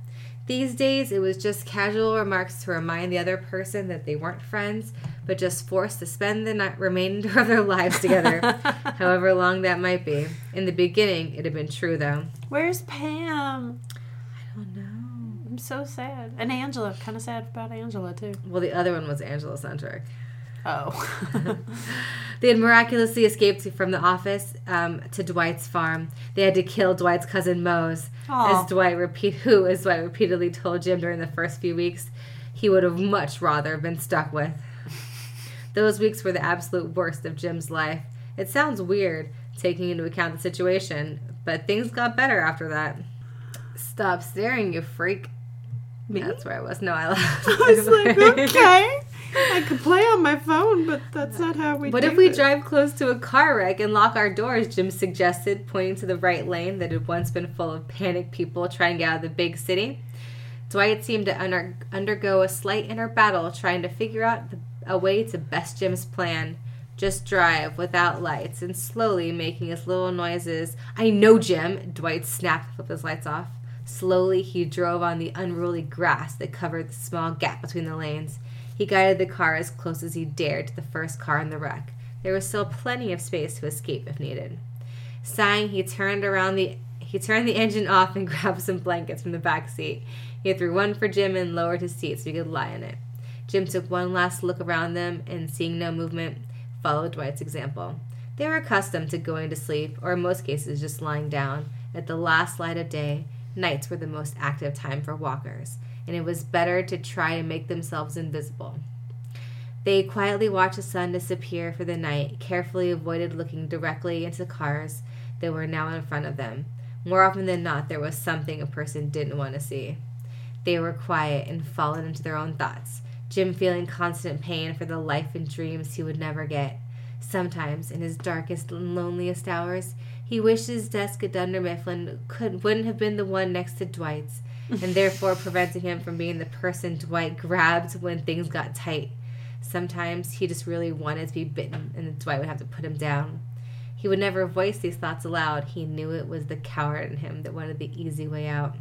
These days, it was just casual remarks to remind the other person that they weren't friends, but just forced to spend the night, remainder of their lives together, (laughs) however long that might be. In the beginning, it had been true, though. Where's Pam? I don't know. I'm so sad. And Angela. Kind of sad about Angela, too. Well, the other one was Angela centric. Oh. (laughs) They had miraculously escaped from the office um, to Dwight's farm. They had to kill Dwight's cousin Mose, Aw. as Dwight repeat who, as Dwight repeatedly told Jim during the first few weeks, he would have much rather been stuck with. Those weeks were the absolute worst of Jim's life. It sounds weird, taking into account the situation, but things got better after that. Stop staring, you freak. Me? That's where I was. No, I laughed. (laughs) I was like, okay. (laughs) I could play on my phone, but that's not how we What if we this. drive close to a car wreck and lock our doors? Jim suggested, pointing to the right lane that had once been full of panicked people trying to get out of the big city. Dwight seemed to under- undergo a slight inner battle, trying to figure out the- a way to best Jim's plan. Just drive without lights and slowly making his little noises. I know, Jim! Dwight snapped to flip his lights off. Slowly, he drove on the unruly grass that covered the small gap between the lanes. He guided the car as close as he dared to the first car in the wreck. There was still plenty of space to escape if needed. Sighing, he turned around the he turned the engine off and (laughs) grabbed some blankets from the back seat. He threw one for Jim and lowered his seat so he could lie in it. Jim took one last look around them and, seeing no movement, followed Dwight's example. They were accustomed to going to sleep, or in most cases just lying down. At the last light of day, nights were the most active time for walkers, and it was better to try to make themselves invisible. They quietly watched the sun disappear for the night, carefully avoided looking directly into the cars that were now in front of them. More often than not, there was something a person didn't want to see. They were quiet and fallen into their own thoughts, Jim feeling constant pain for the life and dreams he would never get. Sometimes, in his darkest and loneliest hours, he wished his desk at Dunder Mifflin could wouldn't have been the one next to Dwight's, and (laughs) therefore preventing him from being the person Dwight grabbed when things got tight. Sometimes he just really wanted to be bitten, and Dwight would have to put him down. He would never voice these thoughts aloud. He knew it was the coward in him that wanted the easy way out.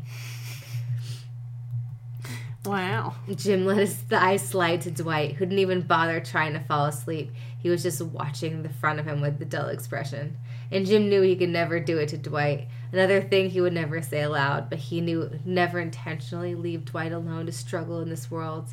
Wow. Jim let his eyes slide to Dwight, who didn't even bother trying to fall asleep. He was just watching the front of him with the dull expression. And Jim knew he could never do it to Dwight. Another thing he would never say aloud, but he knew never intentionally leave Dwight alone to struggle in this world.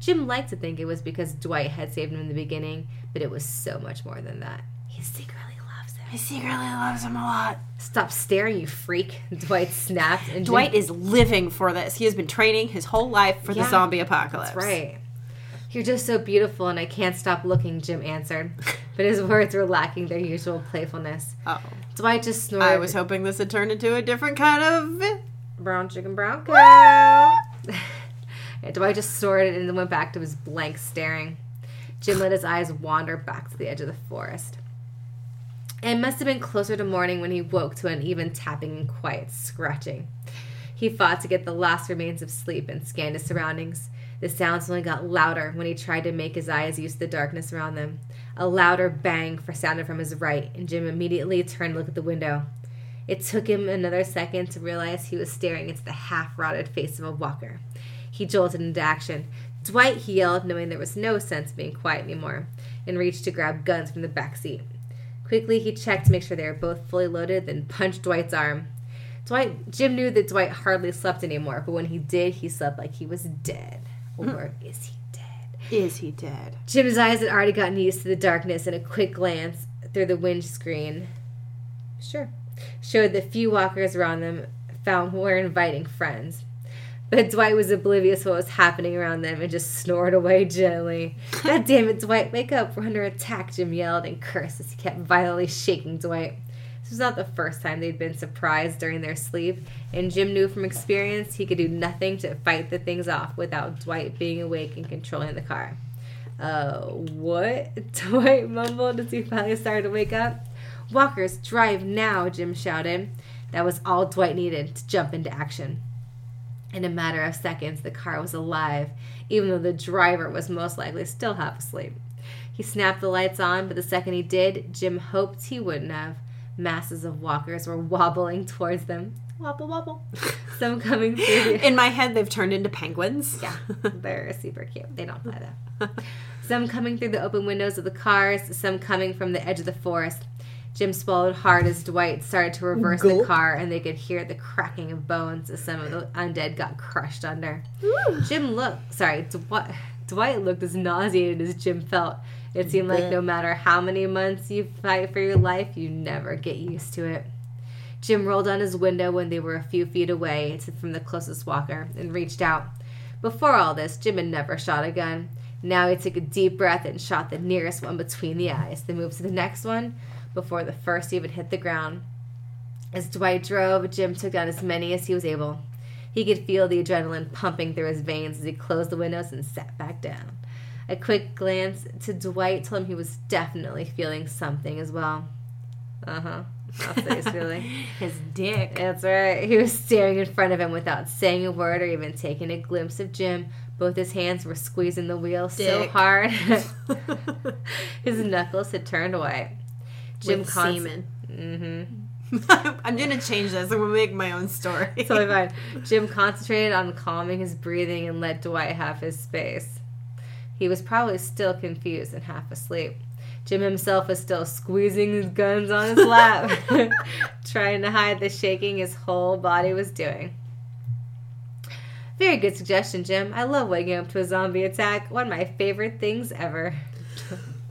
Jim liked to think it was because Dwight had saved him in the beginning, but it was so much more than that. He secretly loves him. He secretly loves him a lot. Stop staring, you freak! (laughs) Dwight snapped, and Jim- Dwight is living for this. He has been training his whole life for Yeah, the zombie apocalypse. That's right. You're just so beautiful, and I can't stop looking, Jim answered. But his words were lacking their usual playfulness. Oh. Dwight just snorted. I was hoping this had turned into a different kind of. brown chicken, brown cow. (laughs) And Dwight just snorted and then went back to his blank staring. Jim let his eyes wander back to the edge of the forest. It must have been closer to morning when he woke to an even tapping and quiet scratching. He fought to get the last remains of sleep and scanned his surroundings. The sounds only got louder when he tried to make his eyes use the darkness around them. A louder bang sounded from his right, and Jim immediately turned to look at the window. It took him another second to realize he was staring into the half rotted face of a walker. He jolted into action. Dwight, he yelled, knowing there was no sense being quiet anymore, and reached to grab guns from the back seat. Quickly, he checked to make sure they were both fully loaded, then punched Dwight's arm. Dwight, Jim knew that Dwight hardly slept anymore, but when he did, he slept like he was dead. Or mm. is he dead? Is he dead? Jim's eyes had already gotten used to the darkness, and a quick glance through the windscreen, sure, showed that few walkers around them found were inviting friends. But Dwight was oblivious to what was happening around them and just snored away gently. (laughs) God damn it, Dwight, wake up. We're under attack, Jim yelled and cursed as he kept violently shaking Dwight. This was not the first time they'd been surprised during their sleep, and Jim knew from experience he could do nothing to fight the things off without Dwight being awake and controlling the car. Uh, what? (laughs) Dwight mumbled as he finally started to wake up. Walkers, drive now, Jim shouted. That was all Dwight needed to jump into action. In a matter of seconds, the car was alive, even though the driver was most likely still half asleep. He snapped the lights on, but the second he did, Jim hoped he wouldn't have. Masses of walkers were wobbling towards them. Wobble, wobble. (laughs) Some coming through the. In my head, they've turned into penguins. Yeah, (laughs) they're super cute. They don't fly though. Some coming through the open windows of the cars, some coming from the edge of the forest. Jim swallowed hard as Dwight started to reverse the car, and they could hear the cracking of bones as some of the undead got crushed under. Jim looked, sorry, Dwight, Dwight looked as nauseated as Jim felt. It seemed like no mm-hmm. matter how many months you fight for your life, you never get used to it. Jim rolled on his window when they were a few feet away from the closest walker and reached out. Before all this, Jim had never shot a gun. Now he took a deep breath and shot the nearest one between the eyes, then moved to the next one before the first even hit the ground. As Dwight drove, Jim took down as many as he was able. He could feel the adrenaline pumping through his veins as he closed the windows and sat back down. A quick glance to Dwight told him he was definitely feeling something as well. Uh huh. That's feeling. (laughs) His dick. That's right. He was staring in front of him without saying a word or even taking a glimpse of Jim. Both his hands were squeezing the wheel so hard, (laughs) his knuckles had turned white. Jim With con- semen. Mm-hmm. (laughs) I'm gonna change this. I'm gonna make my own story. Totally fine. Jim concentrated on calming his breathing and let Dwight have his space. He was probably still confused and half asleep. Jim himself was still squeezing his guns on his lap, (laughs) trying to hide the shaking his whole body was doing. Very good suggestion, Jim. I love waking up to a zombie attack. One of my favorite things ever.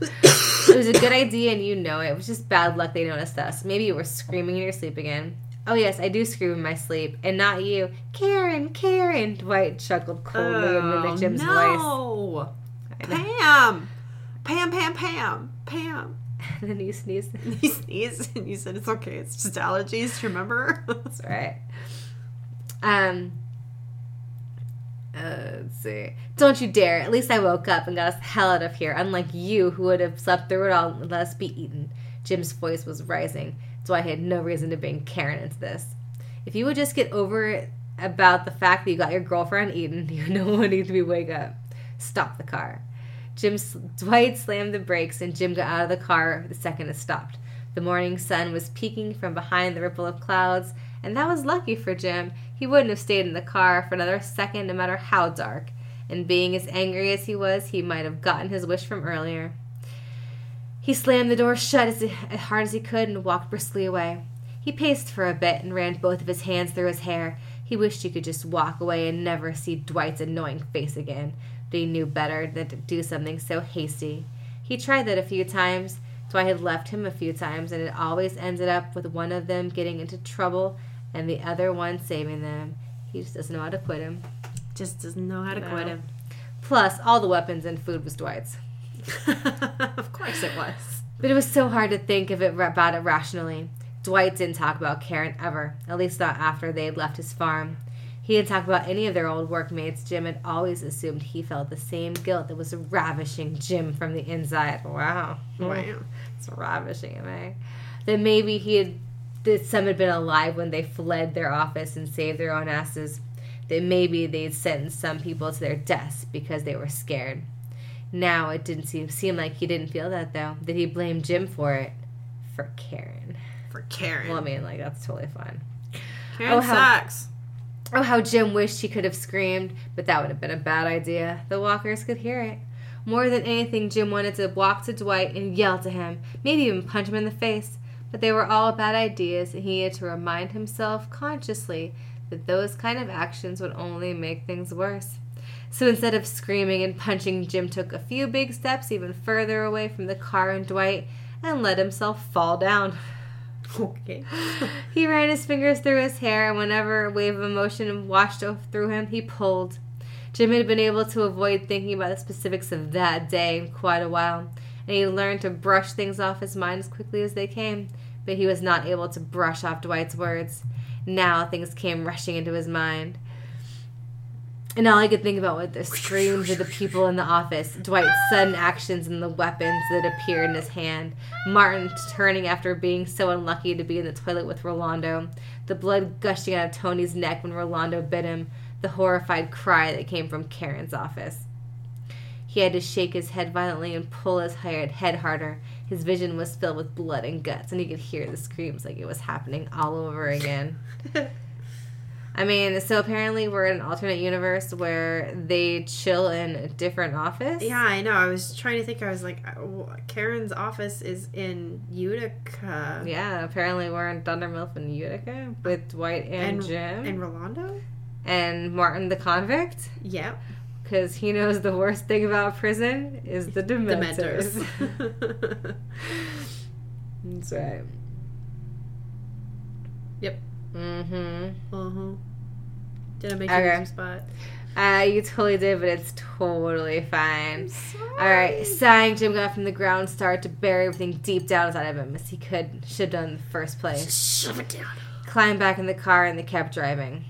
it was a good idea and you know it. It was just bad luck they noticed us. Maybe you were screaming in your sleep again. Oh, yes, I do scream in my sleep. And not you. Karen, Karen. Dwight chuckled coldly and mimicked oh, Jim's voice. Oh, no. Know. Pam. Pam, Pam, Pam, Pam. And (laughs) then you sneezed. You sneezed and you said it's okay. It's just allergies. Remember? (laughs) That's right. Um. Uh, let's see. Don't you dare. At least I woke up and got us the hell out of here, unlike you who would have slept through it all and let us be eaten. Jim's voice was rising, so I had no reason to bring Karen into this. If you would just get over it about the fact that you got your girlfriend eaten, (laughs) you no one need to be wake up. Stop the car. Jim Dwight slammed the brakes and Jim got out of the car the second it stopped. The morning sun was peeking from behind the ripple of clouds, and that was lucky for Jim. He wouldn't have stayed in the car for another second, no matter how dark. And being as angry as he was, he might have gotten his wish from earlier. He slammed the door shut as, as hard as he could and walked briskly away. He paced for a bit and ran both of his hands through his hair. He wished he could just walk away and never see Dwight's annoying face again, but he knew better than to do something so hasty. He tried that a few times. so I had left him a few times, and it always ended up with one of them getting into trouble and the other one saving them. He just doesn't know how to quit him. just doesn't know how to quit him. Plus, all the weapons and food was Dwight's. (laughs) of course it was. But it was so hard to think of it about it rationally. Dwight didn't talk about Karen ever, at least not after they had left his farm. He didn't talk about any of their old workmates. Jim had always assumed he felt the same guilt that was ravishing Jim from the inside. Wow. Wow. It's ravishing him, eh? That maybe he had that some had been alive when they fled their office and saved their own asses. That maybe they'd sentenced some people to their deaths because they were scared. Now it didn't seem seem like he didn't feel that though. That he blamed Jim for it. For Karen. For Karen. Well, I mean, like that's totally fine. Karen Oh, how- sucks. Oh, how Jim wished he could have screamed, but that would have been a bad idea. The walkers could hear it. More than anything, Jim wanted to walk to Dwight and yell to him, maybe even punch him in the face. But they were all bad ideas, and he had to remind himself consciously that those kind of actions would only make things worse. So instead of screaming and punching, Jim took a few big steps even further away from the car and Dwight and let himself fall down. (laughs) (laughs) Okay. He ran his fingers through his hair, and whenever a wave of emotion washed through him, he pulled. Jim had been able to avoid thinking about the specifics of that day in quite a while, and he learned to brush things off his mind as quickly as they came, but he was not able to brush off Dwight's words. Now things came rushing into his mind. And all I could think about were the screams of the people in the office, Dwight's sudden actions and the weapons that appeared in his hand, Martin turning after being so unlucky to be in the toilet with Rolando, the blood gushing out of Tony's neck when Rolando bit him, the horrified cry that came from Karen's office. He had to shake his head violently and pull his head harder. His vision was filled with blood and guts, and he could hear the screams like it was happening all over again. (laughs) I mean, so apparently we're in an alternate universe where they chill in a different office. Yeah, I know. I was trying to think. I was like, uh, Karen's office is in Utica. Yeah, apparently we're in Dundermilf in Utica with Dwight and, And- Jim And Rolando? and Martin the convict. Yep. Because he knows the worst thing about prison is the Dementors. Dementors. (laughs) That's right. Mm-hmm. uh-huh. Did I make Okay. you lose spot? Uh, you totally did, but it's totally fine. sorry. All right, sighing, Jim got from the ground, started to bury everything deep down inside of him as he could should have done in the first place. Just Shove it down. Climbed back in the car and they kept driving.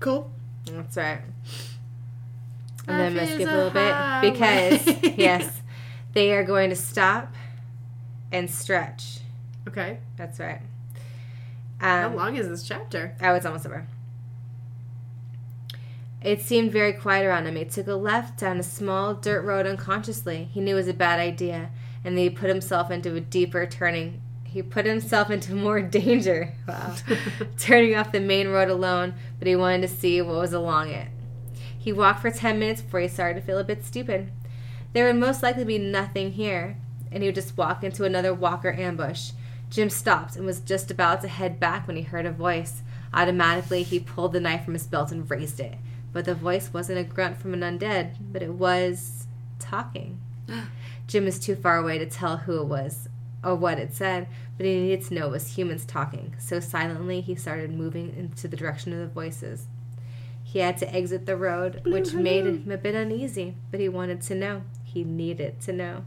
Cool. That's right. And then I'm gonna skip a a little bit because (laughs) yes, they are going to stop and stretch. Okay. That's right. How Um, long is this chapter? Oh, it's almost over. It seemed very quiet around him. He took a left down a small dirt road unconsciously. He knew it was a bad idea, and then he put himself into a deeper turning. He put himself into more (laughs) danger. Wow. (laughs) Turning off the main road alone, but he wanted to see what was along it. He walked for 10 minutes before he started to feel a bit stupid. There would most likely be nothing here, and he would just walk into another walker ambush. Jim stopped and was just about to head back when he heard a voice. Automatically, he pulled the knife from his belt and raised it. But the voice wasn't a grunt from an undead, but it was talking. (gasps) Jim was too far away to tell who it was or what it said, but he needed to know it was humans talking. So silently, he started moving into the direction of the voices. He had to exit the road, which made (laughs) him a bit uneasy, but he wanted to know. He needed to know.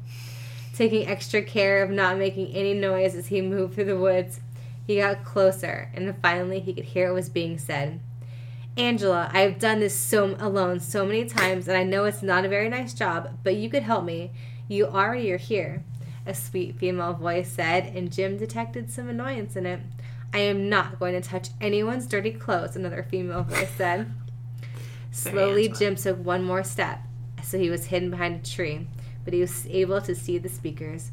Taking extra care of not making any noise as he moved through the woods, he got closer, and finally he could hear what was being said. Angela, I have done this so alone so many times, and I know it's not a very nice job, but you could help me. You already are here. A sweet female voice said, and Jim detected some annoyance in it. I am not going to touch anyone's dirty clothes, another female voice said. Slowly, Jim took one more step, so he was hidden behind a tree, but he was able to see the speakers.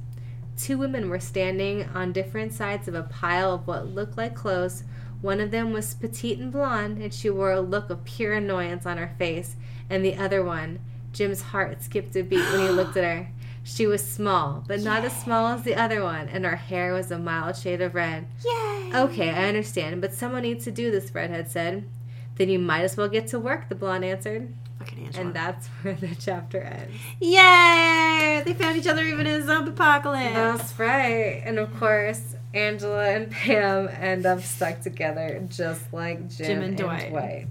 Two women were standing on different sides of a pile of what looked like clothes. One of them was petite and blonde, and she wore a look of pure annoyance on her face, and the other one, Jim's heart skipped a beat when he looked at her. (gasps) She was small, but not as small as the other one, and her hair was a mild shade of red. Yay! Okay, I understand, but someone needs to do this, Redhead said. Then you might as well get to work, the blonde answered. Fucking Angela. And that's (laughs) where the chapter ends. Yay! They found each other even in a zombie apocalypse. That's right. And of course, Angela and Pam end up stuck together just like Jim, Jim and and, Dwight. Dwight.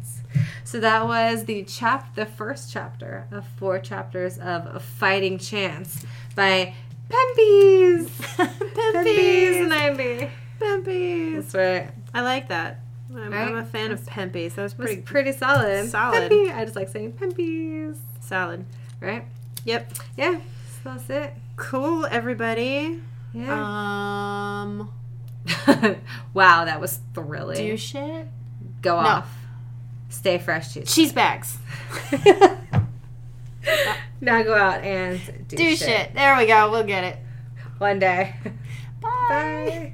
So that was the chap the first chapter of four chapters of A Fighting Chance by Pempees. (laughs) Pempees. 90. Pempees. That's right. I like that. I'm, Right? I'm a fan of Pempees. That was It was pretty pretty solid. Solid. Pempy. I just like saying Pempees. solid. Right? Yep. Yeah. So that's it. Cool, everybody. Yeah. Um, (laughs) wow, that was thrilling. do shit. Go No. off. Stay fresh, cheese. Cheese bags. (laughs) now go out and do, Do shit. There we go. We'll get it. One day. Bye. Bye.